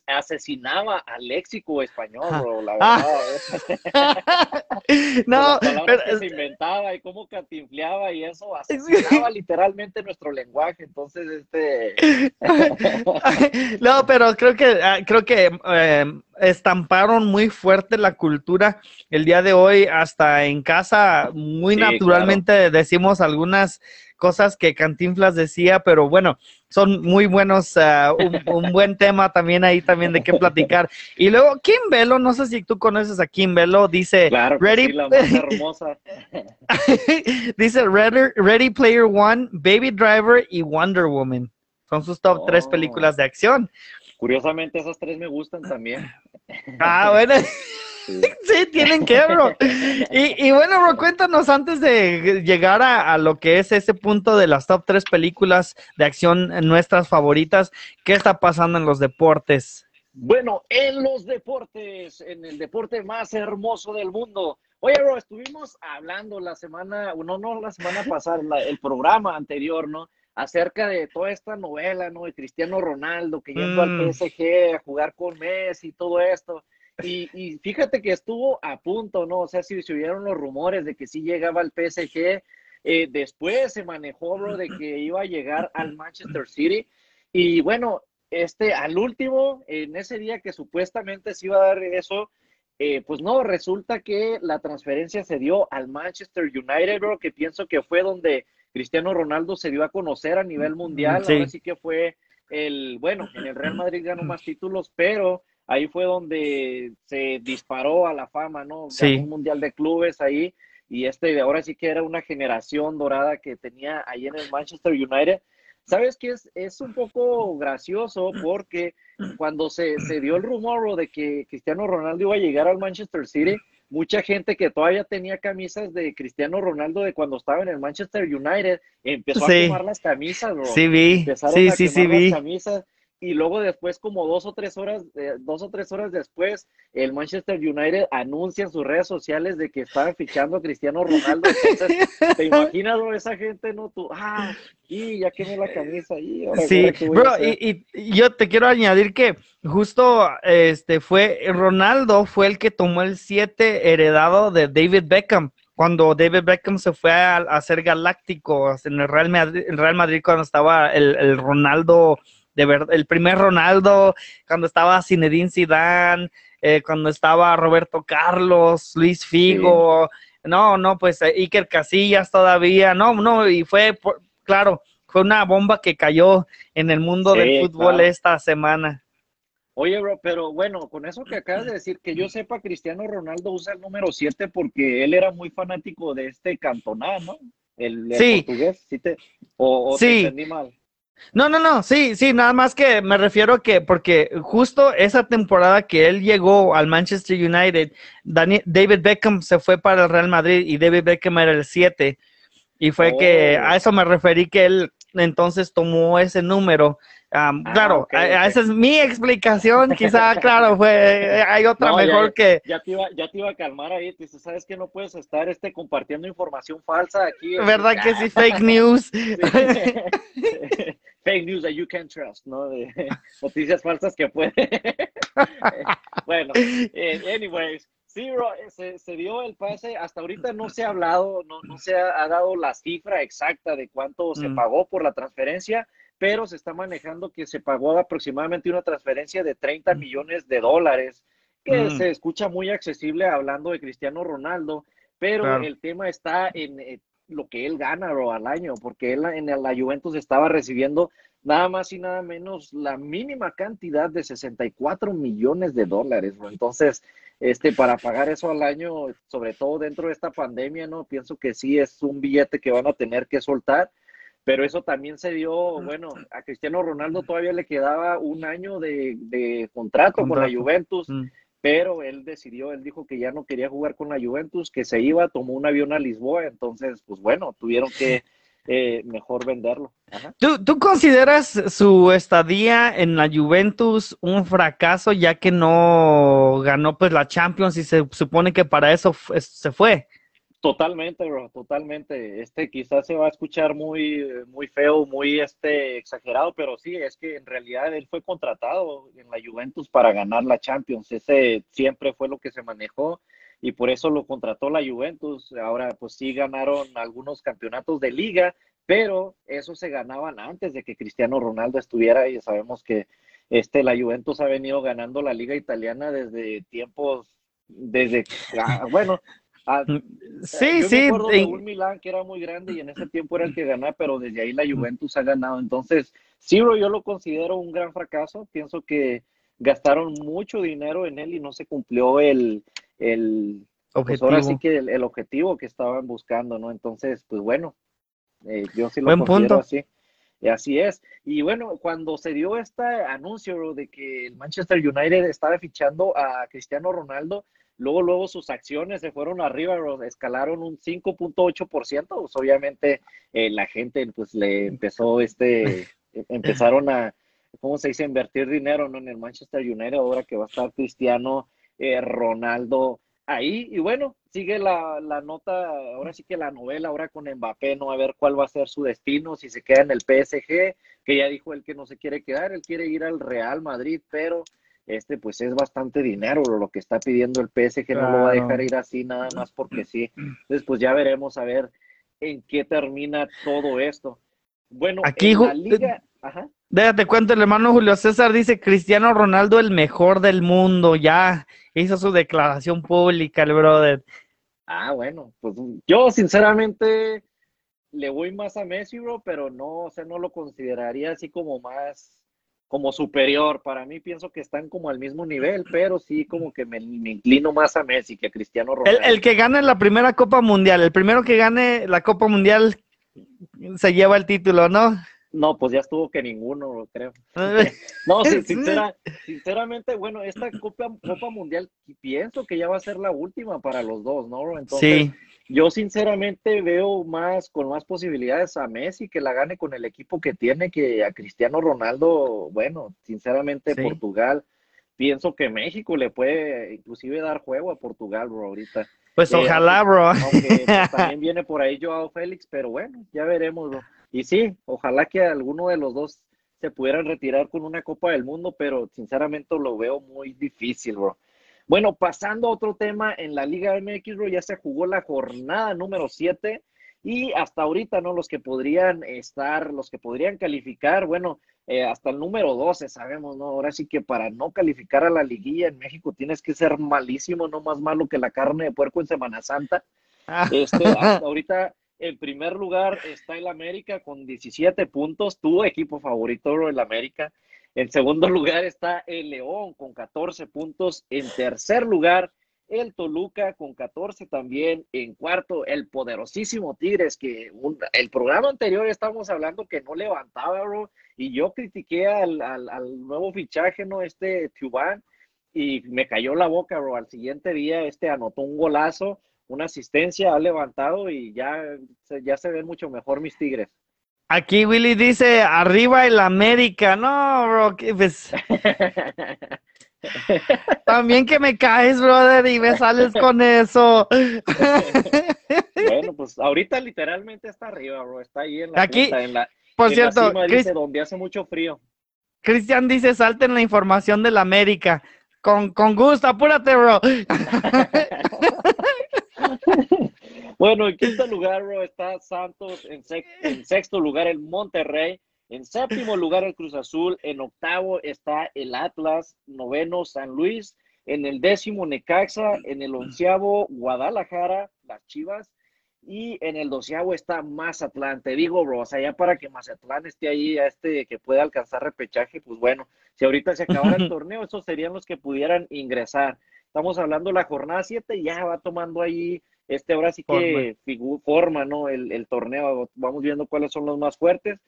asesinaba al léxico español, bro, la ah. verdad. [laughs] no, pero... que se inventaba y cómo cantinfleaba y eso [laughs] asesinaba literalmente nuestro lenguaje, entonces este... [laughs] no, pero creo que, ah, creo que eh, estamparon muy fuerte la cultura el día de hoy, hasta en casa, muy naturalmente decimos algunas cosas que Cantinflas decía, pero bueno, son muy buenos, uh, un, buen tema también ahí también de qué platicar. Y luego Kim Velo, no sé si tú conoces a Kim Velo, dice, ready, la más hermosa. [laughs] dice ready, ready, Player One, Baby Driver y Wonder Woman. Son sus top tres oh. películas de acción. Curiosamente, esas tres me gustan también. Ah, bueno. [laughs] [laughs] Sí. tienen que, bro. Y, bueno, bro, cuéntanos antes de llegar a, lo que es ese punto de las top tres películas de acción nuestras favoritas, ¿qué está pasando en los deportes? Bueno, en los deportes, en el deporte más hermoso del mundo. Oye, bro, estuvimos hablando la semana, no, no la semana [laughs] pasada, el programa anterior, ¿no? acerca de toda esta novela, ¿no? De Cristiano Ronaldo que yendo al mm. PSG a jugar con Messi y todo esto. Y, fíjate que estuvo a punto, ¿no? O sea, si se hubieron los rumores de que sí llegaba al PSG, eh, después se manejó, bro, de que iba a llegar al Manchester City. Y bueno, este, al último, en ese día que supuestamente se iba a dar eso, eh, pues no, resulta que la transferencia se dio al Manchester United, bro, que pienso que fue donde Cristiano Ronaldo se dio a conocer a nivel mundial, sí. ahora sí que fue el, bueno, en el Real Madrid ganó más títulos, pero ahí fue donde se disparó a la fama, ¿no? Ganó un mundial de clubes ahí, y este ahora sí que era una generación dorada que tenía ahí en el Manchester United. ¿Sabes qué? Es, es un poco gracioso porque cuando se, se dio el rumor de que Cristiano Ronaldo iba a llegar al Manchester City, mucha gente que todavía tenía camisas de Cristiano Ronaldo de cuando estaba en el Manchester United empezó a quemar las camisas, bro. Sí, vi. Empezaron sí, a sí, sí, vi. Las camisas y luego después, como dos o tres horas, eh, dos o tres horas después, el Manchester United anuncia en sus redes sociales de que estaban fichando a Cristiano Ronaldo. Entonces, ¿te [laughs] imaginas, bro, esa gente, no? Tú, ah, y ya quemé la camisa. Y sí, bro, y, yo te quiero añadir que justo este fue, Ronaldo fue el que tomó el 7 heredado de David Beckham cuando David Beckham se fue a, a ser galáctico en el Real Madrid, el Real Madrid cuando estaba el, el Ronaldo de verdad, el primer Ronaldo, cuando estaba Zinedine Zidane, eh, cuando estaba Roberto Carlos, Luis Figo, no, no, pues eh, Iker Casillas todavía, no, no, y fue, claro, fue una bomba que cayó en el mundo del fútbol esta semana. Oye, bro, pero bueno, con eso que acabas de decir, que yo sepa, Cristiano Ronaldo usa el número 7 porque él era muy fanático de este Cantona, ¿no? El, portugués, ¿sí te, o, te entendí mal? No, no, no, sí, sí, nada más que me refiero que porque justo esa temporada que él llegó al Manchester United, David Beckham se fue para el Real Madrid y David Beckham era el 7. Y fue que oh. a eso me referí que él entonces tomó ese número. Ah, claro, esa es mi explicación. Quizá, [laughs] claro, fue, hay otra mejor que. Ya te, iba, ya te iba a calmar ahí. Te dice, sabes que no puedes estar este, compartiendo información falsa aquí. ¿Verdad que sí? [laughs] Fake news. [laughs] fake news that you can trust, ¿no? De [laughs] noticias falsas que puede. [laughs] bueno, eh, anyways, sí, bro, se, se, dio el pase. Hasta ahorita no se ha hablado, no, no se ha, dado la cifra exacta de cuánto se mm. pagó por la transferencia, pero se está manejando que se pagó aproximadamente una transferencia de 30 mm. millones de dólares, que mm. se escucha muy accesible hablando de Cristiano Ronaldo, pero el tema está en eh, lo que él gana bro, al año, porque él en la Juventus estaba recibiendo nada más y nada menos la mínima cantidad de 64 millones de dólares. Bro. Entonces, este, para pagar eso al año, sobre todo dentro de esta pandemia, ¿no? Pienso que sí es un billete que van a tener que soltar, pero eso también se dio, bueno, a Cristiano Ronaldo todavía le quedaba un año de, contrato, con la Juventus. Mm pero él decidió, él dijo que ya no quería jugar con la Juventus, que se iba, tomó un avión a Lisboa, entonces, pues bueno, tuvieron que [laughs] eh, mejor venderlo. ¿Tú, consideras su estadía en la Juventus un fracaso ya que no ganó pues la Champions y se supone que para eso se fue? Totalmente, bro, totalmente. Este quizás se va a escuchar muy, muy feo, muy este exagerado, pero sí, es que en realidad él fue contratado en la Juventus para ganar la Champions. Ese siempre fue lo que se manejó y por eso lo contrató la Juventus. Ahora, pues sí ganaron algunos campeonatos de liga, pero eso se ganaban antes de que Cristiano Ronaldo estuviera y sabemos que este la Juventus ha venido ganando la liga italiana desde tiempos desde ah, bueno Ah, sí, yo sí. Me acuerdo de un Milán que era muy grande y en ese tiempo era el que ganaba, pero desde ahí la Juventus ha ganado. Entonces, sí, yo lo considero un gran fracaso. Pienso que gastaron mucho dinero en él y no se cumplió el, el objetivo. Pues ahora sí que el, objetivo que estaban buscando, ¿no? Entonces, pues bueno, eh, yo sí lo Buen considero así. Y así es. Y bueno, cuando se dio este anuncio de que el Manchester United estaba fichando a Cristiano Ronaldo, Luego, luego sus acciones se fueron arriba, escalaron un 5.8%, pues obviamente eh, la gente pues le empezó, este, [laughs] empezaron a, ¿cómo se dice?, invertir dinero ¿no? en el Manchester United, ahora que va a estar Cristiano eh, Ronaldo ahí. Y bueno, sigue la, la, nota, ahora sí que la novela, ahora con Mbappé, ¿no? A ver cuál va a ser su destino, si se queda en el PSG, que ya dijo él que no se quiere quedar, él quiere ir al Real Madrid, pero este pues es bastante dinero lo que está pidiendo el PSG, que no lo va a dejar ir así nada más porque sí. Entonces pues ya veremos a ver en qué termina todo esto. Bueno, aquí en la liga, ajá. Déjate cuento, el hermano Julio César dice Cristiano Ronaldo el mejor del mundo, ya hizo su declaración pública el brother. Ah, bueno, pues yo sinceramente le voy más a Messi, bro, pero no, o sea, no lo consideraría así como más como superior. Para mí pienso que están como al mismo nivel, pero sí como que me, inclino más a Messi que a Cristiano Ronaldo. El, que gane la primera Copa Mundial, el primero que gane la Copa Mundial se lleva el título, ¿no? No, pues ya estuvo que ninguno, creo. [laughs] no, sinceramente, bueno, esta Copa, Copa Mundial pienso que ya va a ser la última para los dos, ¿no? Entonces, sí. Yo sinceramente veo más con más posibilidades a Messi que la gane con el equipo que tiene que a Cristiano Ronaldo. Bueno, sinceramente Portugal. Pienso que México le puede inclusive dar juego a Portugal, bro, ahorita. Pues eh, ojalá, bro. Aunque pues, [laughs] también viene por ahí Joao Félix, pero bueno, ya veremos, bro. Y sí, ojalá que alguno de los dos se pudieran retirar con una Copa del Mundo, pero sinceramente lo veo muy difícil, bro. Bueno, pasando a otro tema, en la Liga MX, ya se jugó la jornada número 7 y hasta ahorita, ¿no? Los que podrían estar, los que podrían calificar, bueno, eh, hasta el número 12, sabemos, ¿no? Ahora sí que para no calificar a la liguilla en México tienes que ser malísimo, no más malo que la carne de puerco en Semana Santa. Ah. Este, [laughs] hasta ahorita, en primer lugar está el América con 17 puntos, tu equipo favorito, el América. En segundo lugar está el León con 14 puntos. En tercer lugar, el Toluca con 14 también. En cuarto, el poderosísimo Tigres, que el programa anterior estábamos hablando que no levantaba, bro. Y yo critiqué al, nuevo fichaje, ¿no? Este Tubán. Y me cayó la boca, bro. Al siguiente día, este anotó un golazo, una asistencia, ha levantado y ya, ya se ven mucho mejor mis Tigres. Aquí Willy dice, arriba el América. No, bro, pues... [laughs] También que me caes, brother, y me sales con eso. [laughs] bueno, pues ahorita literalmente está arriba, bro. Está ahí en la Aquí, por cierto, donde hace mucho frío. Cristian dice, salten la información del América. Con, con gusto, apúrate, bro. [laughs] Bueno, en quinto lugar, bro, está Santos. En, sexto lugar, el Monterrey. En séptimo lugar, el Cruz Azul. En octavo está el Atlas. Noveno, San Luis. En el décimo, Necaxa. En el onceavo, Guadalajara, las Chivas. Y en el doceavo está Mazatlán. Te digo, bro, o sea, ya para que Mazatlán esté ahí, a este que pueda alcanzar repechaje, pues bueno, si ahorita se acabara el [laughs] torneo, esos serían los que pudieran ingresar. Estamos hablando de la jornada 7, ya va tomando ahí este ahora sí que forma, ¿no? El, torneo, vamos viendo cuáles son los más fuertes.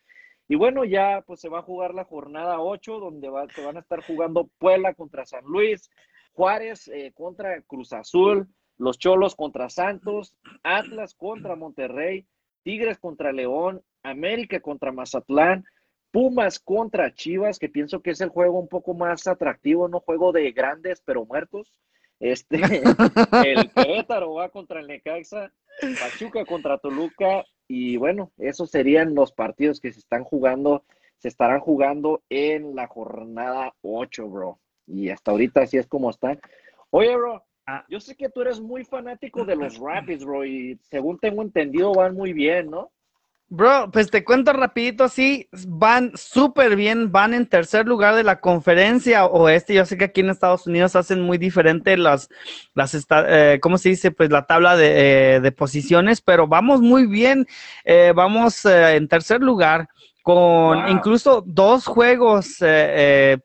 Y bueno, ya pues se va a jugar la jornada 8, donde va, se van a estar jugando Puebla contra San Luis, Juárez eh, contra Cruz Azul, los Cholos contra Santos, Atlas contra Monterrey, Tigres contra León, América contra Mazatlán, Pumas contra Chivas, que pienso que es el juego un poco más atractivo, no juego de grandes pero muertos. Este, [laughs] el Querétaro va contra el Necaxa, Pachuca contra Toluca, y bueno, esos serían los partidos que se están jugando, se estarán jugando en la jornada 8, bro. Y hasta ahorita así es como están. Oye, bro, ah. yo sé que tú eres muy fanático de los [clears throat] Rapids, bro, y según tengo entendido van muy bien, ¿no? Bro, pues te cuento rapidito, sí, van súper bien, van en tercer lugar de la conferencia oeste. Yo sé que aquí en Estados Unidos hacen muy diferente las, las eh, ¿cómo se dice? Pues la tabla de, eh, posiciones, pero vamos muy bien, eh, vamos en tercer lugar con incluso dos juegos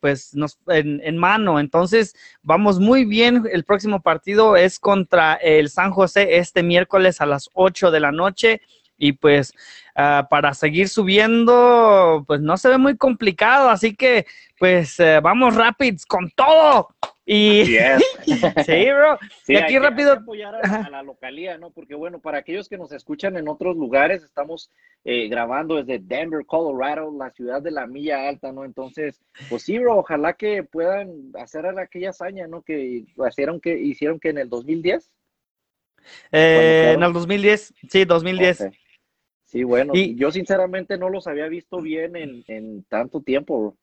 pues nos, en, en, mano. Entonces, vamos muy bien. El próximo partido es contra el San José este miércoles a las 8 de la noche y pues uh, para seguir subiendo, pues no se ve muy complicado, así que pues uh, vamos Rapids con todo. Y [laughs] sí, bro. Sí, y aquí rápido. apoyar a, la localía, ¿no? Porque bueno, para aquellos que nos escuchan en otros lugares, estamos eh, grabando desde Denver, Colorado, la ciudad de la milla alta, ¿no? Entonces, pues sí, bro, ojalá que puedan hacer aquella hazaña, ¿no? Que hicieron que, hicieron que en el 2010. Eh, en el 2010, sí, 2010. Sí, bueno, y, yo sinceramente no los había visto bien en, en tanto tiempo.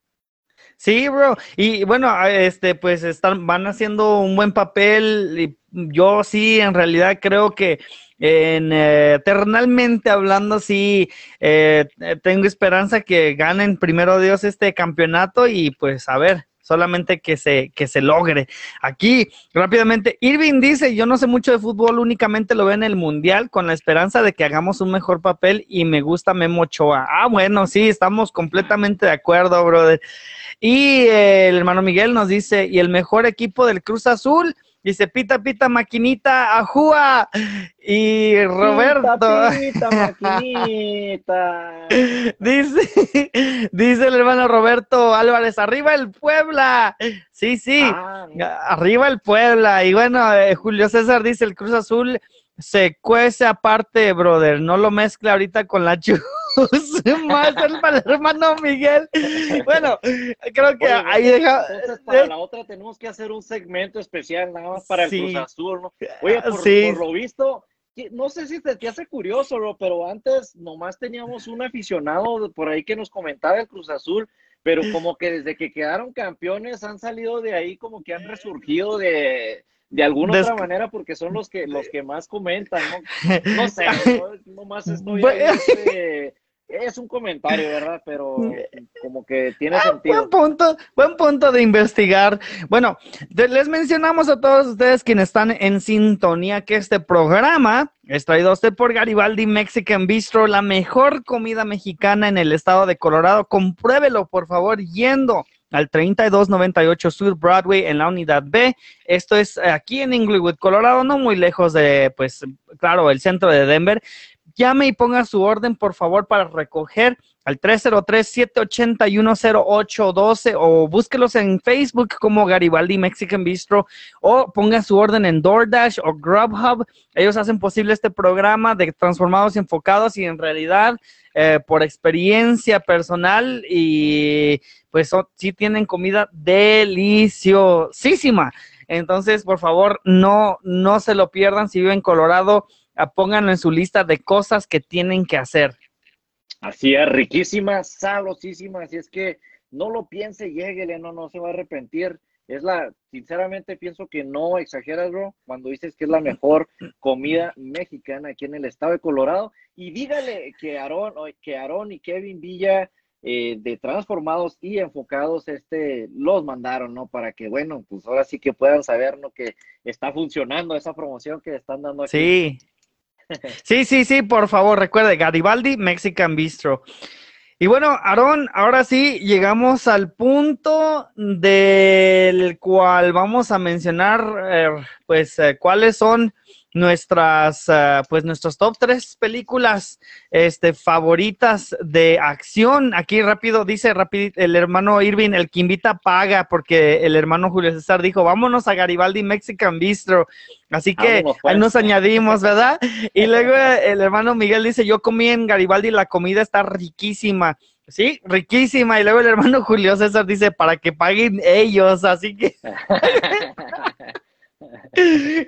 Sí, bro. Y bueno, este, pues están, van haciendo un buen papel. Y yo sí, en realidad creo que en eh, eternalmente hablando, sí, eh, tengo esperanza que ganen primero Dios este campeonato y pues a ver, solamente que se, que se logre. Aquí, rápidamente, Irving dice, yo no sé mucho de fútbol, únicamente lo veo en el Mundial con la esperanza de que hagamos un mejor papel y me gusta Memo Ochoa. Ah, bueno, sí, estamos completamente de acuerdo, brother. Y el hermano Miguel nos dice, y el mejor equipo del Cruz Azul, Dice, pita, pita, maquinita, ajúa. Y Roberto. Pita, [laughs] maquinita. dice, dice el hermano Roberto Álvarez, arriba el Puebla. Sí, sí, ah, arriba el Puebla. Y bueno, eh, Julio César dice, el Cruz Azul se cuece aparte, brother. No lo mezcle ahorita con la chu [laughs] [laughs] más el hermano Miguel. Bueno, creo que ahí deja. Entonces, para la otra tenemos que hacer un segmento especial nada más para el Cruz Azul, ¿no? Oye, por, por, lo visto, no sé si te, te hace curioso, pero antes nomás teníamos un aficionado por ahí que nos comentaba el Cruz Azul, pero como que desde que quedaron campeones han salido de ahí, como que han resurgido de de alguna otra manera porque son los que los que más comentan, ¿no? [laughs] No sé, no, más estoy este, es un comentario, ¿verdad? Pero [laughs] como que tiene ah, sentido. Buen punto, buen punto de investigar. Bueno, les mencionamos a todos ustedes quienes están en sintonía que este programa es traído a usted por Garibaldi Mexican Bistro, la mejor comida mexicana en el estado de Colorado. Compruébelo, por favor, yendo al 3298 Sur Broadway en la unidad B. Esto es aquí en Inglewood, Colorado, no muy lejos de, pues, claro, el centro de Denver llame y ponga su orden, por favor, para recoger al 303-781-0812 o búsquelos en Facebook como Garibaldi Mexican Bistro o ponga su orden en DoorDash o Grubhub. Ellos hacen posible este programa de transformados y enfocados y en realidad eh, por experiencia personal y pues sí tienen comida deliciosísima. Entonces, por favor, no, no se lo pierdan si viven en Colorado pónganlo en su lista de cosas que tienen que hacer. Así es, riquísima, sabrosísima, así es que no lo piense, lléguele, no, no se va a arrepentir. Es la, sinceramente pienso que no exageras, bro, cuando dices que es la mejor comida mexicana aquí en el estado de Colorado. Y dígale que Aarón, que Aaron y Kevin Villa eh, de transformados y enfocados, este, los mandaron, ¿no? Para que, bueno, pues ahora sí que puedan saber, ¿no? Que está funcionando esa promoción que están dando aquí. Sí, Sí, sí, sí, por favor, recuerde, Garibaldi Mexican Bistro. Y bueno, Aarón, ahora sí llegamos al punto del cual vamos a mencionar, eh, pues, eh, cuáles son nuestras, uh, pues nuestros top tres películas este, favoritas de acción. Aquí rápido dice rápido el hermano Irving, el que invita paga, porque el hermano Julio César dijo, vámonos a Garibaldi Mexican Bistro. Así que ahí pues. nos añadimos, ¿verdad? Y luego el hermano Miguel dice, yo comí en Garibaldi, la comida está riquísima. Sí, riquísima. Y luego el hermano [laughs] Julio César dice, para que paguen ellos. Así que... [laughs]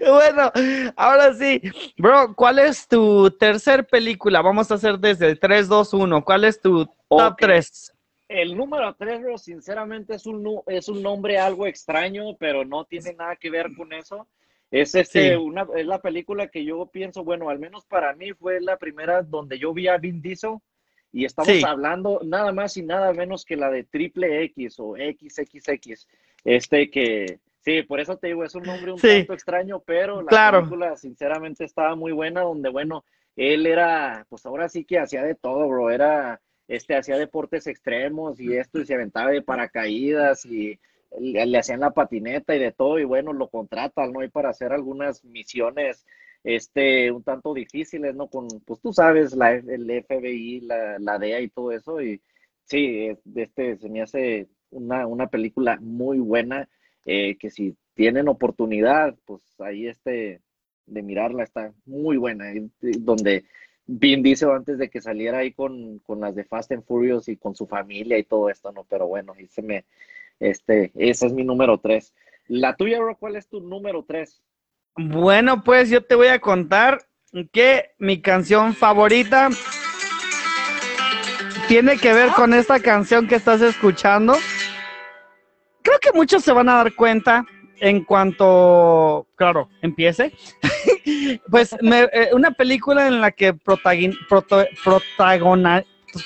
bueno, ahora sí. Bro, ¿cuál es tu tercer película? Vamos a hacer desde el 3, 2, 1. ¿Cuál es tu top 3? El número 3, bro, sinceramente es un, es un nombre algo extraño, pero no tiene nada que ver con eso. Es, este, una, es la película que yo pienso, bueno, al menos para mí fue la primera donde yo vi a Vin Diesel y estamos hablando nada más y nada menos que la de Triple X o XXX. Este que, sí, por eso te digo, es un nombre un tanto extraño, pero la película sinceramente estaba muy buena, donde, bueno, él era, pues ahora sí que hacía de todo, bro, era, este, hacía deportes extremos y esto, y se aventaba de paracaídas y le, hacían la patineta y de todo, y bueno, lo contratan, ¿no? Y para hacer algunas misiones, este, un tanto difíciles, ¿no? Con, pues tú sabes, la, el FBI, la, la DEA y todo eso, y sí, este, se me hace una, una película muy buena, eh, que si tienen oportunidad, pues ahí este, de mirarla está muy buena, donde Vin dice antes de que saliera ahí con, con las de Fast and Furious y con su familia y todo esto, ¿no? Pero bueno, y se me, este, ese es mi número tres. La tuya, bro, ¿cuál es tu número tres? Bueno, pues yo te voy a contar que mi canción favorita tiene que ver con esta canción que estás escuchando. Creo que muchos se van a dar cuenta en cuanto, claro, empiece. [laughs] pues eh, una película en la que protagon,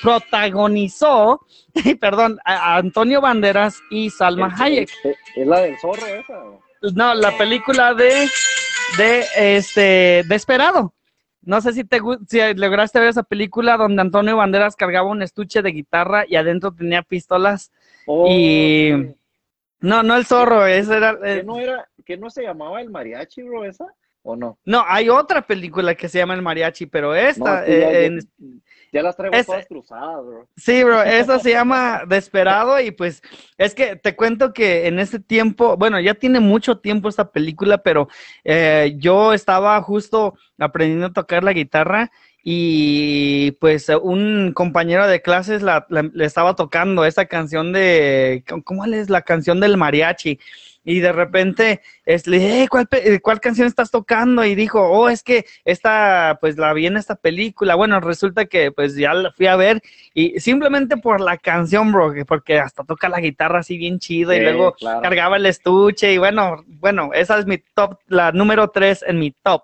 protagonizó, [laughs] perdón, a Antonio Banderas y Salma Hayek. ¿Es la del zorro esa? No, la película de, de este, Desperado. No sé si te si lograste ver esa película donde Antonio Banderas cargaba un estuche de guitarra y adentro tenía pistolas oh, y no, no el zorro, ese era, eh, no era que no se llamaba el mariachi, bro, esa o no? No, hay otra película que se llama El mariachi, pero esta eh, ya las traigo todas cruzadas, bro. Sí, bro, eso se [laughs] llama Desperado y pues es que te cuento que en ese tiempo, bueno, ya tiene mucho tiempo esta película, pero eh, yo estaba justo aprendiendo a tocar la guitarra y pues un compañero de clases le estaba tocando esta canción de, ¿cómo es la canción del mariachi? y de repente es, le dije, ¿cuál, ¿cuál, canción estás tocando? Y dijo, oh, es que esta, pues la vi en esta película. Bueno, resulta que pues ya la fui a ver y simplemente por la canción, bro, porque hasta toca la guitarra así bien chido y luego cargaba el estuche y bueno, bueno, esa es mi top, la número tres en mi top.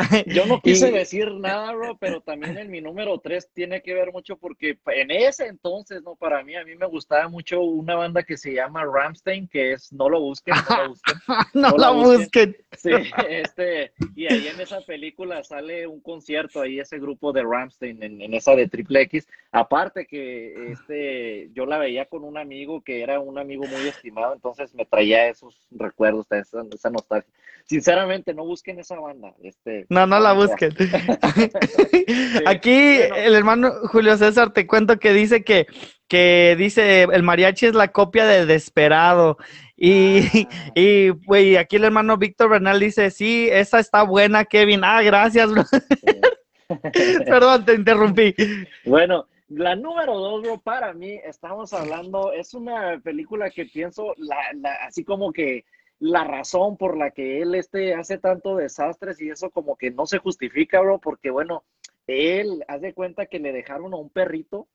[laughs] Yo no quise decir nada, bro, pero también en mi número 3 tiene que ver mucho porque en ese entonces, ¿no? Para mí, a mí me gustaba mucho una banda que se llama Ramstein, que es No lo busquen, no lo busquen. [laughs] no, lo busquen. Sí, [laughs] este, y ahí en esa película sale un concierto, ahí ese grupo de Ramstein, en, esa de Triple X. Aparte que este, yo la veía con un amigo que era un amigo muy estimado, entonces me traía esos recuerdos, esa, esa nostalgia. Sinceramente, no busquen esa banda, este no, no la busquen. [laughs] Aquí el hermano Julio César te cuento que dice que, que dice el mariachi es la copia de Desperado. Y, ah. y, aquí el hermano Víctor Bernal dice, sí, esa está buena, Kevin. Ah, gracias, [laughs] [laughs] Perdón, te interrumpí. Bueno, la número dos, bro, para mí, estamos hablando, es una película que pienso, la, la, así como que la razón por la que él este, hace tanto desastres y eso como que no se justifica, bro, porque bueno, él hace cuenta que le dejaron a un perrito,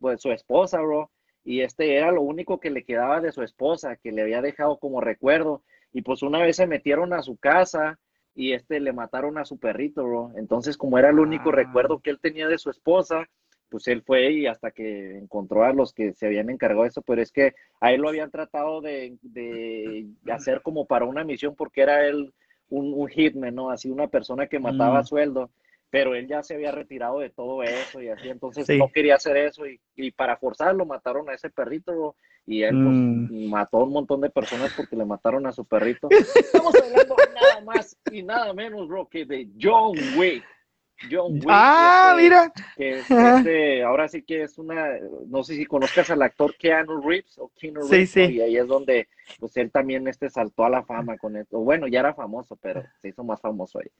pues su esposa, bro, y este era lo único que le quedaba de su esposa, que le había dejado como recuerdo, y pues una vez se metieron a su casa y este le mataron a su perrito, bro, entonces como era el único ah. recuerdo que él tenía de su esposa, pues él fue y hasta que encontró a los que se habían encargado de eso, pero es que a él lo habían tratado de, [laughs] hacer como para una misión porque era él un, hitman, ¿no? Así una persona que mataba a mm. sueldo, pero él ya se había retirado de todo eso y así, entonces no quería hacer eso y, para forzarlo mataron a ese perrito y él pues, mm. mató a un montón de personas porque le mataron a su perrito. [laughs] Estamos hablando nada más y nada menos, bro, que de John Wick. John Wick. Ah, mira. Que [laughs] este, ahora sí que es una, no sé si conozcas al actor Keanu Reeves o Keanu Reeves. Sí, sí. Y ahí es donde, pues él también este saltó a la fama con esto. Bueno, ya era famoso, pero se hizo más famoso ahí.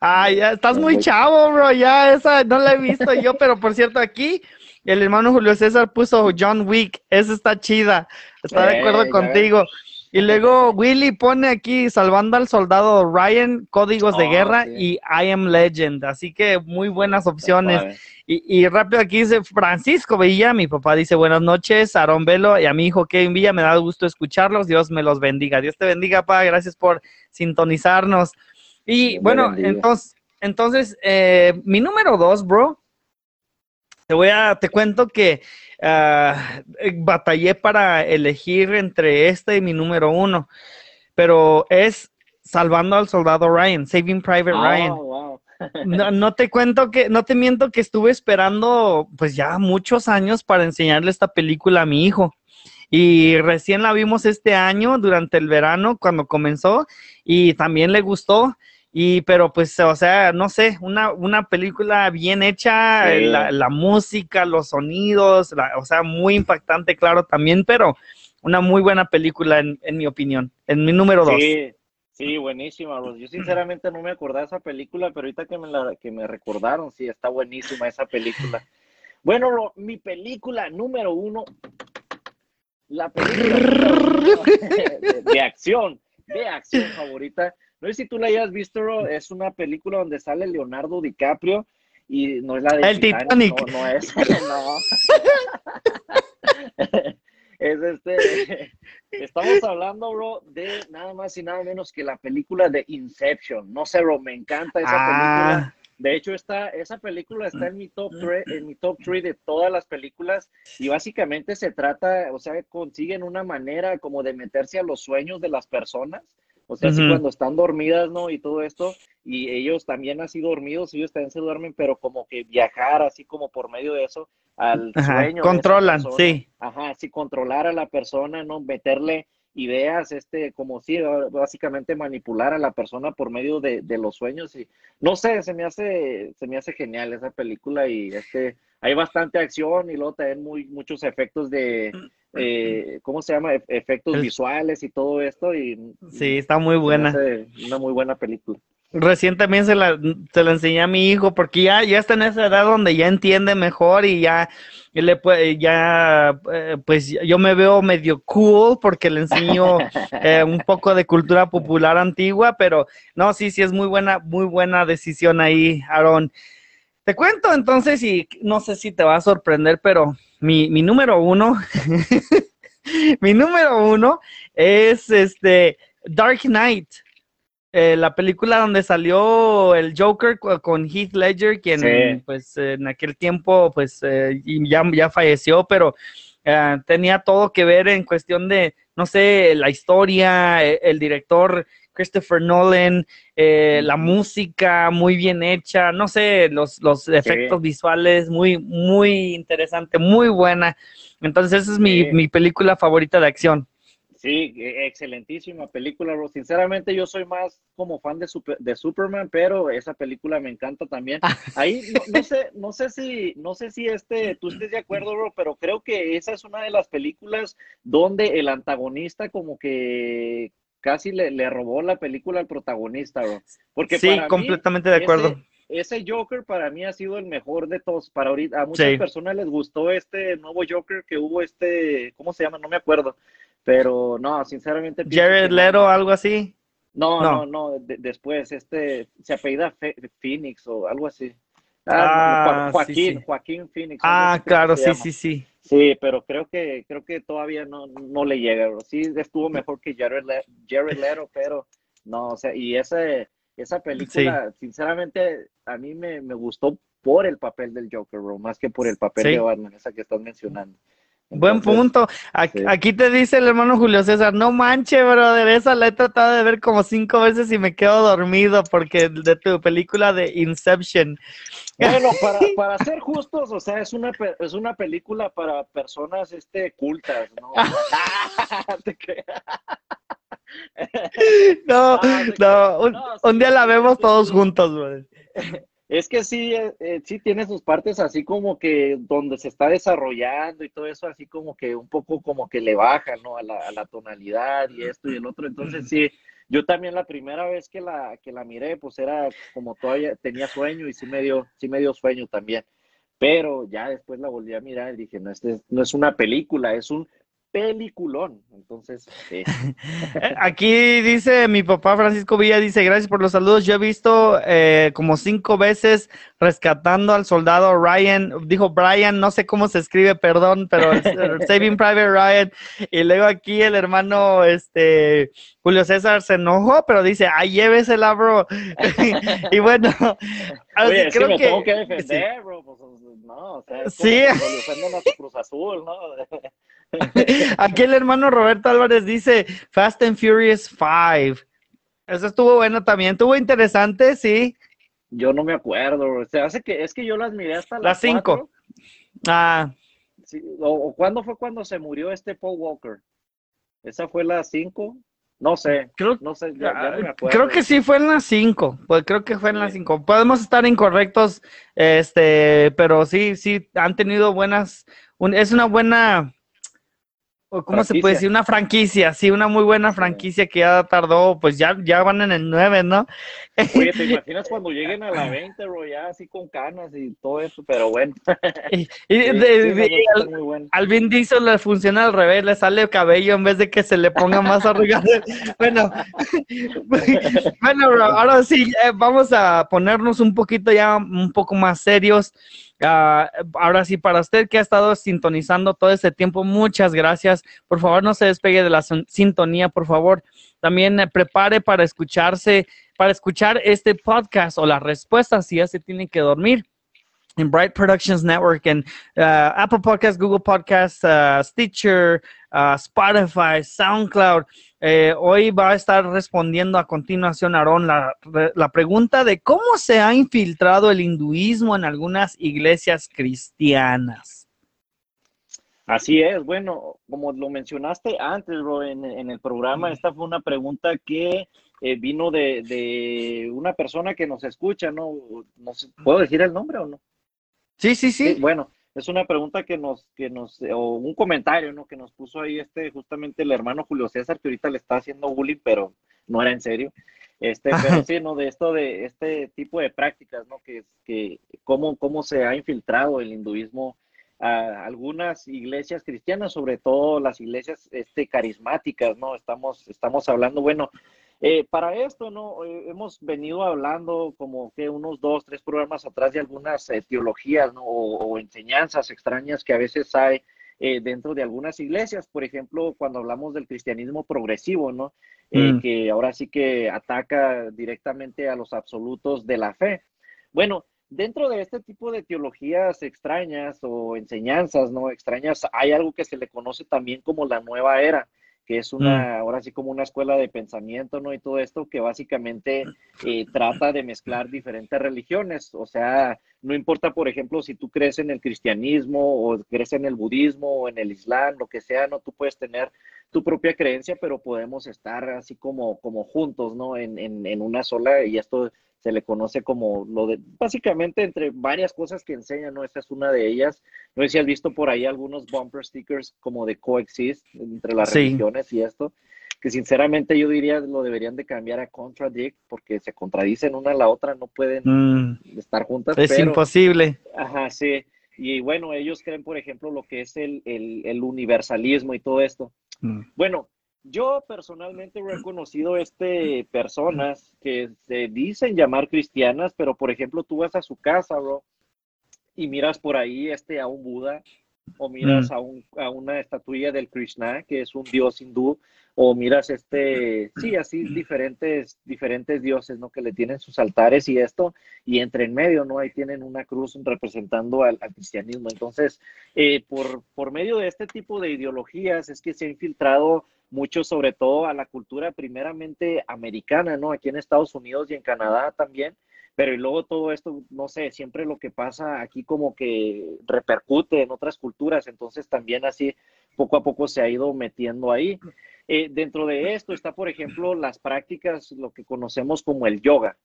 Ah, ya estás muy chavo, bro. Ya esa no la he visto yo, pero por cierto, aquí el hermano Julio César puso John Wick. Esa está chida. Está de acuerdo contigo. Y luego Willy pone aquí salvando al soldado Ryan, códigos de guerra y I am legend. Así que muy buenas opciones. Y, y rápido aquí dice Francisco Villa, mi papá dice buenas noches, Aarón Velo y a mi hijo Kevin Villa, me da gusto escucharlos, Dios me los bendiga. Dios te bendiga, papá, gracias por sintonizarnos. Y bueno, entonces, entonces eh, mi número dos, bro, te voy a, te cuento que ah, batallé para elegir entre este y mi número uno, pero es Salvando al Soldado Ryan, Saving Private Ryan. wow. No, [laughs] no te cuento que, no te miento que estuve esperando pues ya muchos años para enseñarle esta película a mi hijo. Y recién la vimos este año durante el verano cuando comenzó y también le gustó. Y pero pues, o sea, no sé, una, una película bien hecha, Sí. la, la música, los sonidos, la- o sea, muy impactante, claro, también, pero una muy buena película en, en mi opinión, en mi número dos. Sí, sí, buenísima. Yo sinceramente no me acordaba de esa película, pero ahorita que me la que me recordaron, sí, está buenísima esa película. Bueno, mi película número uno, la película [laughs] de acción, de acción favorita. No sé si tú la hayas visto, es una película donde sale Leonardo DiCaprio y no es la de El Titanic. No, no es, [laughs] no. [laughs] es este, [laughs] estamos hablando, bro, de nada más y nada menos que la película de Inception. No sé, bro, me encanta esa película. Ah, De hecho, está, esa película está en mi top 3, en mi top 3 de todas las películas y básicamente se trata, o sea, consiguen una manera como de meterse a los sueños de las personas. O sea, así Ujú. cuando están dormidas, ¿no? Y todo esto, y ellos también así dormidos, ellos también se duermen, pero como que viajar así como por medio de eso al ajá, sueño. controlan, sí. Ajá, sí, controlar a la persona, ¿no? Meterle ideas, este, como si básicamente manipular a la persona por medio de, de los sueños y no sé, se me hace, se me hace genial esa película y este, hay bastante acción y luego también muy, muchos efectos de, eh, ¿cómo se llama? Ef- Efectos El- visuales y todo esto y Sí, está muy buena. una muy buena película. Recién también se la, se la enseñé a mi hijo porque ya, ya está en esa edad donde ya entiende mejor y ya, y le ya, eh, pues yo me veo medio cool porque le enseño [laughs] eh, un poco de cultura popular antigua, pero no, sí, sí es muy buena, muy buena decisión ahí, Aaron. Te cuento entonces y no sé si te va a sorprender, pero mi, mi número uno, [laughs] mi número uno es este Dark Knight. eh, la película donde salió el Joker con Heath Ledger, quien Sí. pues en aquel tiempo pues eh, y ya, ya falleció, pero eh, tenía todo que ver en cuestión de, no sé, la historia, eh, el director Christopher Nolan, eh, la música muy bien hecha, no sé, los, los efectos visuales muy, muy interesante, muy buena. Entonces esa es mi, Sí. mi película favorita de acción. Sí, e- excelentísima película, bro. Sinceramente, yo soy más como fan de, Super- de Superman, pero esa película me encanta también. Ahí no, no sé, [laughs] no sé si, no sé si este, tú estés de acuerdo, bro, pero creo que esa es una de las películas donde el antagonista como que casi le, le robó la película al protagonista, bro. Porque Sí, para mí, completamente de acuerdo. ese, ese Joker para mí ha sido el mejor de todos. Para ahorita, a muchas Sí. personas les gustó este nuevo Joker que hubo este, ¿cómo se llama? No me acuerdo. Pero no, sinceramente. Jared que no. Leto, algo así. No, No. no, no, de- después, este, se apellida Fe- Phoenix o algo así. Ah, Jo- Joaquín, sí, sí. Joaquín Phoenix. Ah, claro, sí, sí, sí. Sí, pero creo que, creo que todavía no, no le llega, bro. Sí, estuvo mejor que Jared, Le- Jared Leto, [laughs] pero no, o sea, y ese, esa película, sinceramente, a mí me, me gustó por el papel del Joker, bro, más que por el papel Sí. de Batman, esa que estás mencionando. Buen punto. Aquí, sí. aquí te dice el hermano Julio César, no manche, brother, esa la he tratado de ver como cinco veces y me quedo dormido porque de tu película de Inception. Bueno, [laughs] para, para ser justos, o sea, es una, es una película para personas este, cultas, ¿no? [laughs] [laughs] No, No, te no, un, día la vemos todos juntos, brother. Es que sí, eh, eh, sí tiene sus partes así como que donde se está desarrollando y todo eso, así como que un poco como que le baja, ¿no? A la, a la tonalidad y esto y el otro. Entonces sí, yo también la primera vez que la, que la miré, pues era como todavía tenía sueño y sí me dio, sí me dio sueño también. Pero ya después la volví a mirar y dije, no, este es- no es una película, es un peliculón. Entonces, [laughs] aquí dice mi papá Francisco Villa, dice, gracias por los saludos. Yo he visto eh, como cinco veces rescatando al soldado Ryan, dijo Brian, no sé cómo se escribe, perdón, pero [laughs] Saving Private Ryan. Y luego aquí el hermano, este, Julio César se enojó, pero dice, ay, llévesela, bro. [laughs] y bueno, Oye, creo que, tengo que defender, bro. Pues, no, o sea, sí. Cruz Azul, ¿no? [laughs] Aquí el hermano Roberto Álvarez dice Fast and Furious 5. Eso estuvo bueno también, estuvo interesante, sí. Yo no me acuerdo, o sea, hace que es que yo las miré hasta las 5. Ah. o, cuándo fue cuando se murió este Paul Walker? ¿Esa fue la 5? No sé, creo, no sé, ya, no me acuerdo. Creo que sí fue en las 5, pues creo que fue en las 5. Podemos estar incorrectos, este, pero sí, sí, han tenido buenas, es una buena ¿Cómo se puede decir? Una franquicia, sí, una muy buena franquicia que ya tardó, pues ya, ya van en el 9, ¿no? Oye, ¿te [laughs] imaginas cuando lleguen a la 20, bro, ya así con canas y todo eso? Pero bueno. y, al, Vin Diesel le funciona al revés, le sale cabello en vez de que se le ponga más [laughs] arrugado. bueno, [laughs] bueno, bro, ahora sí, eh, vamos a ponernos un poquito ya, un poco más serios. Ah, ahora sí, para usted que ha estado sintonizando todo este tiempo, muchas gracias. Por favor, no se despegue de la sintonía, por favor. También eh, prepare para escucharse, para escuchar este podcast o las respuestas si ya se tiene que dormir en Bright Productions Network, en uh, Apple Podcasts, Google Podcasts, uh, Stitcher, Spotify, SoundCloud. Eh, hoy va a estar respondiendo a continuación, Aarón, la, la pregunta de cómo se ha infiltrado el hinduismo en algunas iglesias cristianas. Así es, bueno, como lo mencionaste antes, bro, en, en el programa, esta fue una pregunta que eh, vino de, de, una persona que nos escucha, ¿no? no sé, ¿Puedo decir el nombre o no? Sí, sí, sí, Bueno, es una pregunta que nos, que nos, o un comentario, ¿no? Que nos puso ahí este, justamente el hermano Julio César, que ahorita le está haciendo bullying, pero no era en serio. Este, pero sí, ¿no? De esto, de este tipo de prácticas, ¿no? Que, que cómo, cómo se ha infiltrado el hinduismo a algunas iglesias cristianas, sobre todo las iglesias este, carismáticas, ¿no? Estamos, estamos hablando, bueno, eh, para esto, ¿no? Eh, hemos venido hablando como que unos dos, tres programas atrás de algunas eh, teologías, ¿no? O, enseñanzas extrañas que a veces hay dentro de algunas iglesias. Por ejemplo, cuando hablamos del cristianismo progresivo, ¿no? Mm. Que ahora sí que ataca directamente a los absolutos de la fe. Bueno, dentro de este tipo de teologías extrañas o enseñanzas, ¿no? Extrañas, hay algo que se le conoce también como la nueva era que es una, mm. ahora sí como una escuela de pensamiento, ¿no? Y todo esto que básicamente eh, trata de mezclar diferentes religiones, o sea, no importa, por ejemplo, si tú crees en el cristianismo o crees en el budismo o en el islam, lo que sea, ¿no? Tú puedes tener tu propia creencia, pero podemos estar así como, como juntos, ¿no? En, en, en una sola, y esto se le conoce como lo de, básicamente entre varias cosas que enseña, ¿no? Esta es una de ellas. No sé si has visto por ahí algunos bumper stickers como de coexist entre las religiones y esto, que sinceramente yo diría lo deberían de cambiar a contradict porque se contradicen una a la otra, no pueden mm. estar juntas. Es imposible. Ajá, sí. Y bueno, ellos creen, por ejemplo, lo que es el, el, universalismo y todo esto. Mm. Bueno, yo personalmente he reconocido este, personas que se dicen llamar cristianas, pero por ejemplo tú vas a su casa, bro, y miras por ahí este, a un Buda, o miras mm. a, un, a una estatuilla del Krishna, que es un dios hindú, o miras este, sí, así diferentes, diferentes dioses, ¿no? Que le tienen sus altares y esto, y entre en medio, ¿no? Ahí tienen una cruz representando al, cristianismo. Entonces, eh, por, por medio de este tipo de ideologías es que se ha infiltrado mucho sobre todo a la cultura primeramente americana, ¿no? Aquí en Estados Unidos y en Canadá también, pero y luego todo esto, no sé, siempre lo que pasa aquí como que repercute en otras culturas, entonces también así poco a poco se ha ido metiendo ahí. Eh, dentro de esto está, por ejemplo, las prácticas, lo que conocemos como el yoga.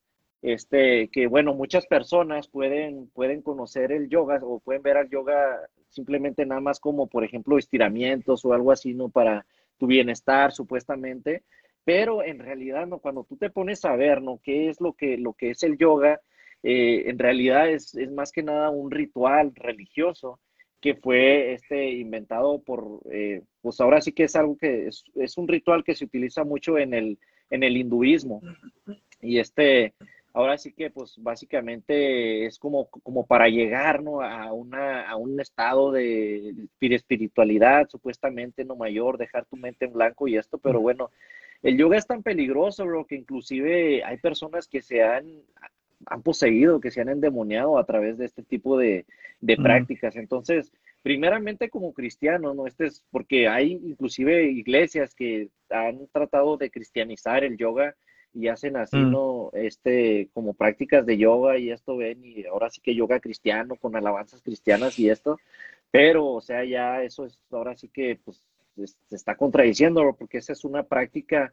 Este, que bueno, muchas personas pueden, pueden conocer el yoga o pueden ver al yoga simplemente nada más como, por ejemplo, estiramientos o algo así, ¿no? Para, tu bienestar supuestamente, pero en realidad no, cuando tú te pones a ver, ¿no? ¿Qué es lo que, lo que es el yoga? Eh, en realidad es, es, más que nada un ritual religioso que fue este inventado por, eh, pues ahora sí que es algo que es, es, un ritual que se utiliza mucho en el, en el hinduismo. Y este, ahora sí que pues básicamente es como, como para llegar ¿no? a, una, a un estado de espiritualidad supuestamente no mayor, dejar tu mente en blanco y esto, pero bueno, el yoga es tan peligroso, bro, que inclusive hay personas que se han, han poseído, que se han endemoniado a través de este tipo de, de prácticas. Entonces, primeramente como cristiano, ¿no? Este es porque hay inclusive iglesias que han tratado de cristianizar el yoga y hacen así, mm. ¿no? Este, como prácticas de yoga y esto ven, y ahora sí que yoga cristiano con alabanzas cristianas y esto, pero, o sea, ya eso es, ahora sí que, pues, se está contradiciendo, porque esa es una práctica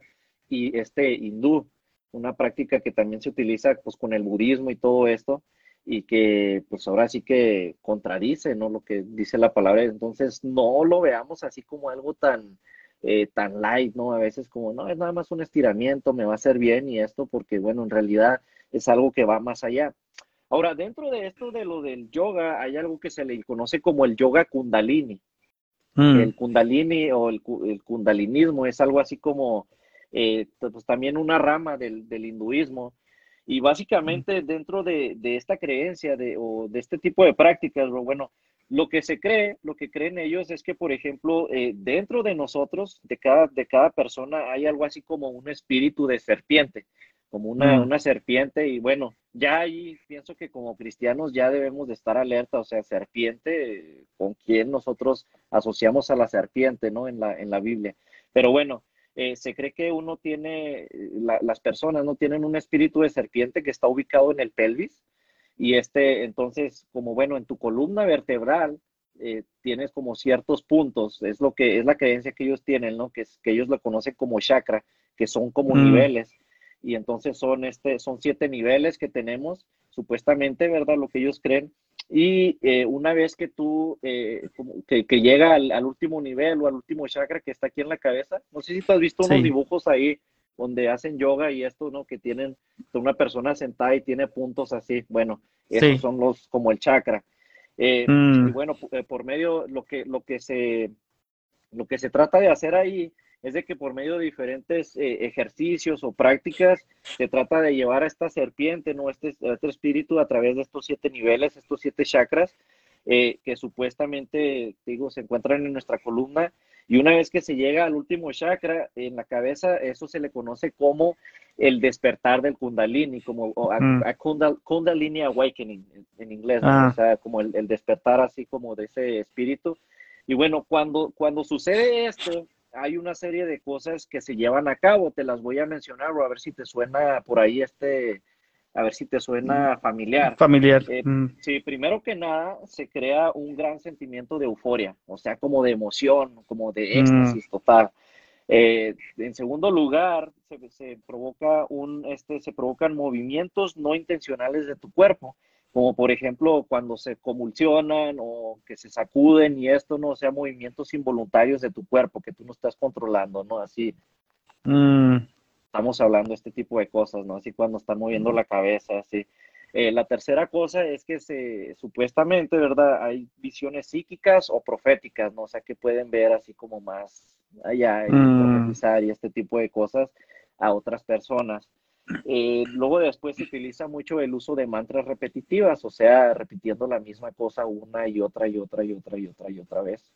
y este hindú, una práctica que también se utiliza, pues, con el budismo y todo esto, y que, pues, ahora sí que contradice, ¿no? Lo que dice la palabra, entonces, no lo veamos así como algo tan, eh, tan light, ¿no? A veces como, no, es nada más un estiramiento, me va a hacer bien y esto, porque bueno, en realidad es algo que va más allá. Ahora, dentro de esto de lo del yoga, hay algo que se le conoce como el yoga kundalini. Mm. El kundalini o el, kundalinismo es algo así como, eh, pues también una rama del, del hinduismo. Y básicamente dentro de, de, esta creencia de, o de este tipo de prácticas, bueno, lo que se cree, lo que creen ellos es que, por ejemplo, eh, dentro de nosotros, de cada, de cada persona, hay algo así como un espíritu de serpiente, como una, mm. una serpiente. Y bueno, ya ahí pienso que como cristianos ya debemos de estar alerta, o sea, serpiente, con quién nosotros asociamos a la serpiente, ¿no? En la, en la Biblia. Pero bueno, eh, se cree que uno tiene, las personas no tienen un espíritu de serpiente que está ubicado en el pelvis y este, entonces, como bueno, en tu columna vertebral eh, tienes como ciertos puntos, es lo que es la creencia que ellos tienen, ¿no? Que, es, que ellos lo conocen como chakra, que son como mm. niveles. Y entonces son, este, son siete niveles que tenemos, supuestamente, ¿verdad? Lo que ellos creen. Y eh, una vez que tú, eh, que, que, llega al, al, último nivel o al último chakra que está aquí en la cabeza, no sé si tú has visto unos dibujos ahí donde hacen yoga y esto, ¿no? Que tienen una persona sentada y tiene puntos así. Bueno, esos son los, como el chakra. Eh, mm. Y bueno, eh, por medio, lo que, lo, que se, lo que se trata de hacer ahí es de que por medio de diferentes eh, ejercicios o prácticas se trata de llevar a esta serpiente, ¿no? Este, este espíritu a través de estos siete niveles, estos siete chakras, que supuestamente, digo, se encuentran en nuestra columna y una vez que se llega al último chakra en la cabeza, eso se le conoce como el despertar del kundalini, como a, mm. kundalini awakening en, inglés, ah. o sea, como el, despertar así como de ese espíritu. Y bueno, cuando, cuando sucede esto, hay una serie de cosas que se llevan a cabo, te las voy a mencionar o a ver si te suena por ahí este, a ver si te suena mm. familiar. Familiar. Eh, mm. Sí, primero que nada se crea un gran sentimiento de euforia, o sea, como de emoción, como de mm. éxtasis total. Eh, en segundo lugar, se, provoca un, este, se provocan movimientos no intencionales de tu cuerpo, como por ejemplo cuando se convulsionan o que se sacuden y esto no sea movimientos involuntarios de tu cuerpo que tú no estás controlando, ¿no? Así estamos hablando de este tipo de cosas, ¿no? Así cuando están moviendo la cabeza, así. Eh, la tercera cosa es que se, supuestamente, ¿verdad? Hay visiones psíquicas o proféticas, ¿no? O sea, que pueden ver así como más allá y mm. y este tipo de cosas a otras personas. Eh, luego después se utiliza mucho el uso de mantras repetitivas, o sea, repitiendo la misma cosa una y otra y otra y otra y otra y otra vez.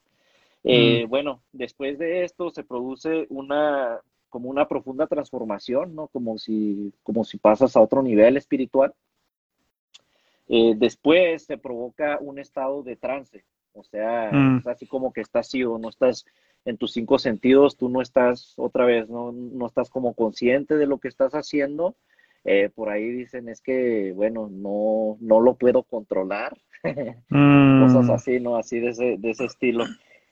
Eh, mm. Bueno, después de esto se produce una como una profunda transformación, ¿no? Como si, como si pasas a otro nivel espiritual. Eh, después se provoca un estado de trance, o sea, mm. así como que estás o no estás en tus cinco sentidos, tú no estás otra vez, no, no estás como consciente de lo que estás haciendo. Eh, por ahí dicen es que, bueno, no, no lo puedo controlar, [laughs] mm. cosas así, ¿no? Así de ese, de ese estilo.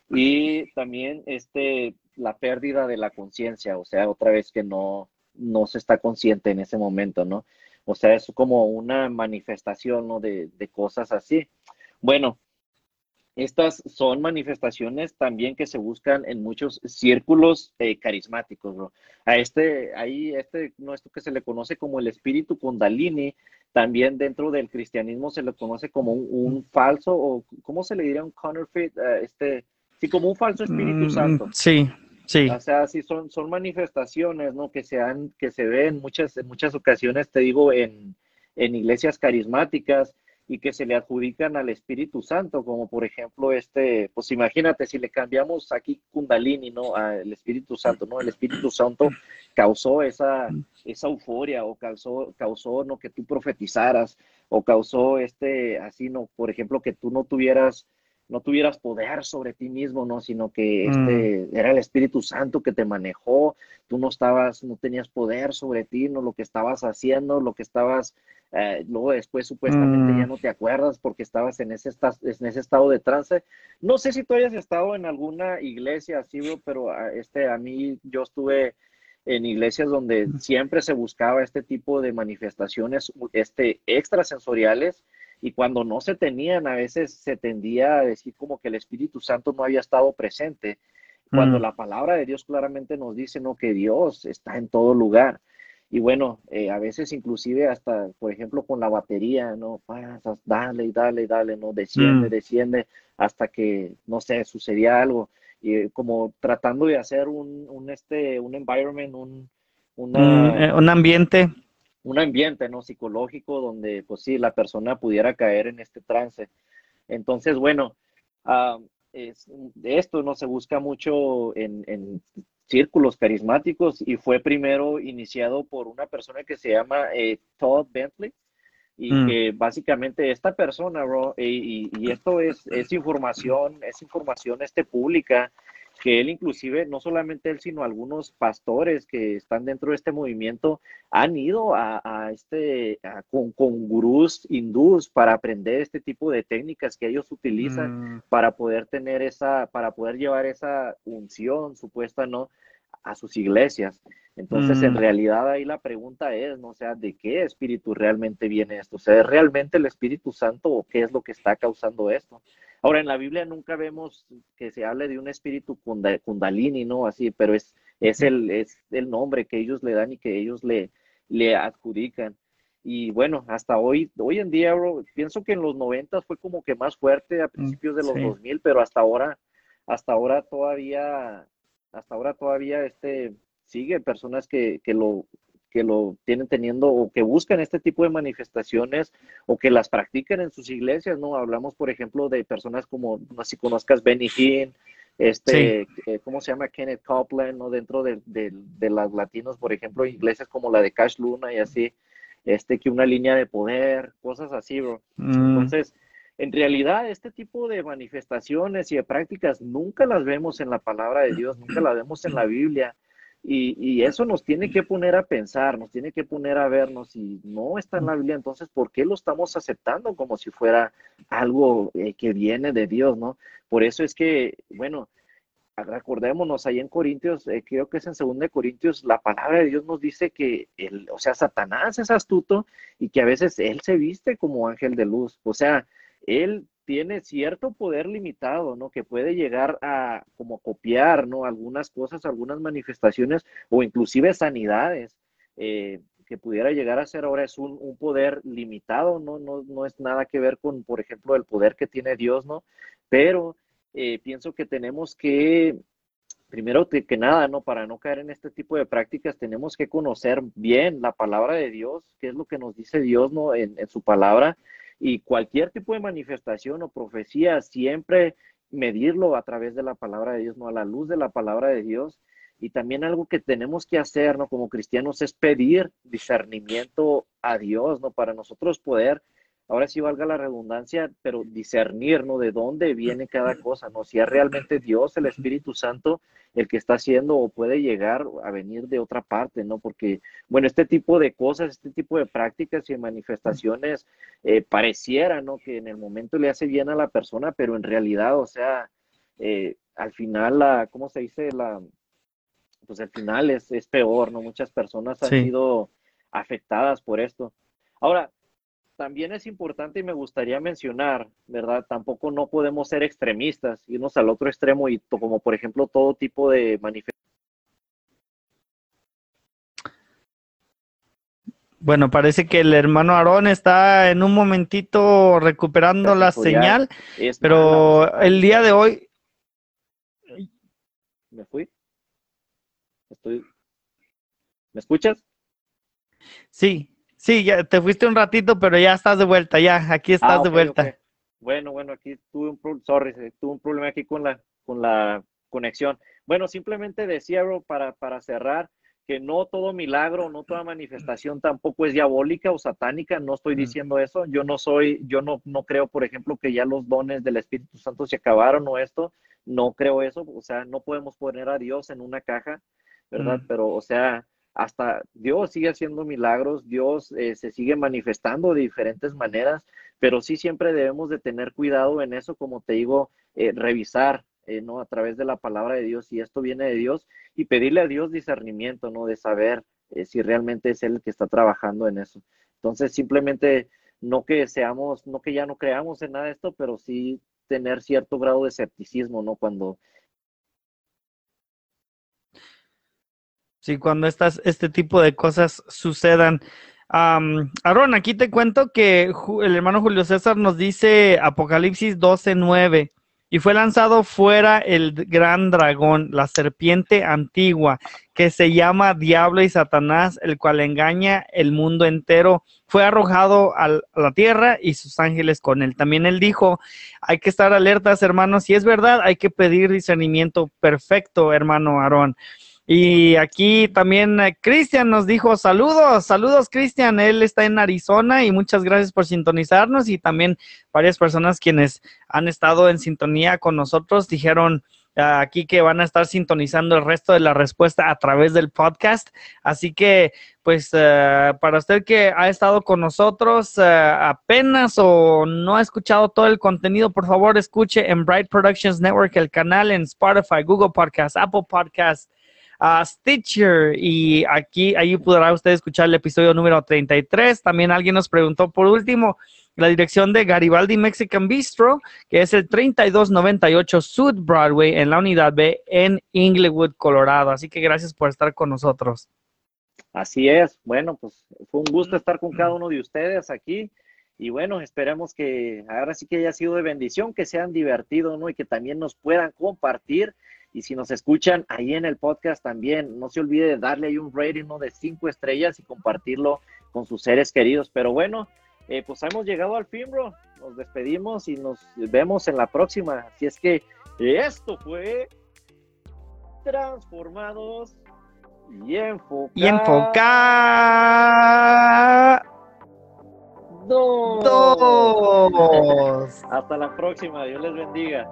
Y también este, la pérdida de la conciencia, o sea, otra vez que no, no se está consciente en ese momento, ¿no? O sea, es como una manifestación, ¿no? De, de cosas así. Bueno, estas son manifestaciones también que se buscan en muchos círculos eh, carismáticos, bro. A este, ahí, este, no esto que se le conoce como el espíritu kundalini, también dentro del cristianismo se le conoce como un, falso, o ¿cómo se le diría un counterfeit? Uh, este, sí, como un falso espíritu mm, santo. Sí, sí. O sea, sí, son, son manifestaciones, ¿no? Que se, han, que se ven muchas, en muchas ocasiones, te digo, en, en iglesias carismáticas, y que se le adjudican al Espíritu Santo, como por ejemplo este, pues imagínate si le cambiamos aquí Kundalini, ¿no? Al Espíritu Santo, ¿no? El Espíritu Santo causó esa, esa euforia o causó, causó, ¿no? Que tú profetizaras o causó este, así, ¿no? Por ejemplo, que tú no tuvieras no tuvieras poder sobre ti mismo, ¿no? Sino que este mm. era el Espíritu Santo que te manejó, tú no estabas, no tenías poder sobre ti, no lo que estabas haciendo, lo que estabas, eh, luego después supuestamente ya mm. no te acuerdas porque estabas en ese, en ese estado de trance. No sé si tú hayas estado en alguna iglesia así, pero ah, este, a mí yo estuve en iglesias donde mm. siempre se buscaba este tipo de manifestaciones este, extrasensoriales y cuando no se tenían, a veces se tendía a decir como que el Espíritu Santo no había estado presente, cuando mm. la palabra de Dios claramente nos dice, ¿no? Que Dios está en todo lugar. Y bueno, eh, a veces inclusive hasta, por ejemplo, con la batería, ¿no? Pasas, dale, dale, dale, ¿no? Desciende, mm. desciende, hasta que, no sé, sucedía algo. Y como tratando de hacer un, un este, un environment, un, mm, eh, un ambiente un ambiente no psicológico donde pues sí la persona pudiera caer en este trance. Entonces bueno uh, esto no se busca mucho en, círculos carismáticos y fue primero iniciado por una persona que se llama eh, Todd Bentley y mm. que básicamente esta persona bro, y, y, esto es, es información es información este pública que él inclusive, no solamente él, sino algunos pastores que están dentro de este movimiento han ido a, este, con, con, gurús hindús para aprender este tipo de técnicas que ellos utilizan mm. para poder tener esa, para poder llevar esa unción supuesta, ¿no? A sus iglesias. Entonces, en mm. realidad ahí la pregunta es, ¿no? O sea, ¿de qué espíritu realmente viene esto? O sea, ¿es realmente el Espíritu Santo o qué es lo que está causando esto? Ahora, en la Biblia nunca vemos que se hable de un espíritu kundalini, ¿no? Así, pero es, es, el, es el nombre que ellos le dan y que ellos le, le adjudican. Y bueno, hasta hoy, hoy en día, bro, pienso que en los 90 fue como que más fuerte a mm, principios de los 2000, pero hasta ahora, hasta ahora todavía, hasta ahora todavía este, sigue personas que, que lo que lo tienen teniendo o que buscan este tipo de manifestaciones o que las practican en sus iglesias, ¿no? Hablamos, por ejemplo, de personas como, no sé si conozcas Benny Hinn, este, eh, ¿cómo se llama? Kenneth Copeland, ¿no? Dentro de, de, las latinos, por ejemplo, iglesias como la de Cash Luna y así, este, que una línea de poder, cosas así, bro. Mm. Entonces, en realidad, este tipo de manifestaciones y de prácticas nunca las vemos en la palabra de Dios, nunca las vemos en la Biblia. Y, eso nos tiene que poner a pensar, nos tiene que poner a vernos si no está en la Biblia, entonces, ¿por qué lo estamos aceptando como si fuera algo eh, que viene de Dios, no? Por eso es que, bueno, recordémonos ahí en Corintios, eh, creo que es en 2 Corintios, la palabra de Dios nos dice que, el, o sea, Satanás es astuto y que a veces él se viste como ángel de luz, o sea, él tiene cierto poder limitado, ¿no? Que puede llegar a como copiar, ¿no? Algunas cosas, algunas manifestaciones o inclusive sanidades eh, que pudiera llegar a ser ahora es un, poder limitado, ¿no? ¿no? No es nada que ver con, por ejemplo, el poder que tiene Dios, ¿no? Pero eh, pienso que tenemos que, primero que nada, ¿no? Para no caer en este tipo de prácticas, tenemos que conocer bien la palabra de Dios, qué es lo que nos dice Dios, ¿no? En, en su palabra y cualquier tipo de manifestación o profecía, siempre medirlo a través de la palabra de Dios, no a la luz de la palabra de Dios. Y también algo que tenemos que hacer, ¿no? Como cristianos es pedir discernimiento a Dios, ¿no? Para nosotros poder ahora sí valga la redundancia, pero discernir, ¿no? De dónde viene cada [clears throat] cosa, ¿no? Si es realmente Dios, el Espíritu Santo, el que está haciendo o puede llegar a venir de otra parte, ¿no? Porque, bueno, este tipo de cosas, este tipo de prácticas y manifestaciones eh, pareciera, ¿no? Que en el momento le hace bien a la persona, pero en realidad, o sea, eh, al final, la, ¿cómo se dice? La, pues al final es, es peor, ¿no? Muchas personas han sido afectadas por esto. Ahora, también es importante y me gustaría mencionar, ¿verdad? Tampoco no podemos ser extremistas, irnos al otro extremo y como por ejemplo todo tipo de manifestaciones. Bueno, parece que el hermano Aarón está en un momentito recuperando la señal, pero el día de hoy... ¿Me fui? Estoy... ¿Me escuchas? Sí, sí, ya te fuiste un ratito, pero ya estás de vuelta, ya, aquí estás ah, de vuelta. Bueno, bueno, aquí tuve un, sorry, tuve un problema aquí con la, con la conexión. Bueno, simplemente decía, bro, para, para cerrar, que no todo milagro, no toda manifestación tampoco es diabólica o satánica, no estoy diciendo eso, yo no soy, yo no, no creo, por ejemplo, que ya los dones del Espíritu Santo se acabaron o esto, no creo eso, o sea, no podemos poner a Dios en una caja, ¿verdad? Pero, o sea, hasta Dios sigue haciendo milagros, Dios eh, se sigue manifestando de diferentes maneras, pero sí siempre debemos de tener cuidado en eso, como te digo, eh, revisar eh, ¿no? A través de la palabra de Dios, y esto viene de Dios, y pedirle a Dios discernimiento, ¿no? De saber si realmente es Él el que está trabajando en eso. Entonces, simplemente no que seamos, no que ya no creamos en nada de esto, pero sí tener cierto grado de escepticismo, ¿no? Cuando... Sí, cuando estas, este tipo de cosas sucedan. Um, Aaron, aquí te cuento que el hermano Julio César nos dice Apocalipsis 12, 9 y fue lanzado fuera el gran dragón, la serpiente antigua, que se llama Diablo y Satanás, el cual engaña el mundo entero. Fue arrojado a la tierra y sus ángeles con él. También él dijo, hay que estar alertas, hermanos. Si es verdad, hay que pedir discernimiento perfecto, hermano Aarón. Y aquí también eh, Cristian nos dijo saludos, saludos Cristian, él está en Arizona y muchas gracias por sintonizarnos y también varias personas quienes han estado en sintonía con nosotros dijeron ah, aquí que van a estar sintonizando el resto de la respuesta a través del podcast. Así que pues eh, para usted que ha estado con nosotros eh, apenas o no ha escuchado todo el contenido, por favor escuche en Bright Productions Network el canal en Spotify, Google Podcast, Apple Podcast a Stitcher y aquí ahí podrá usted escuchar el episodio número 33. También alguien nos preguntó por último la dirección de Garibaldi Mexican Bistro, que es el 3298 South Broadway en la unidad B en Inglewood, Colorado. Así que gracias por estar con nosotros. Así es. Bueno, pues fue un gusto estar con cada uno de ustedes aquí. Y bueno, esperemos que ahora sí que haya sido de bendición, que sean divertidos, ¿no? Y que también nos puedan compartir y si nos escuchan ahí en el podcast también, no se olvide de darle ahí un rating de cinco estrellas y compartirlo con sus seres queridos. Pero bueno, eh, pues hemos llegado al fin, bro. Nos despedimos y nos vemos en la próxima. Así es que esto fue Transformados y Enfocados. Y enfocados. Dos. Dos. Hasta la próxima. Dios les bendiga.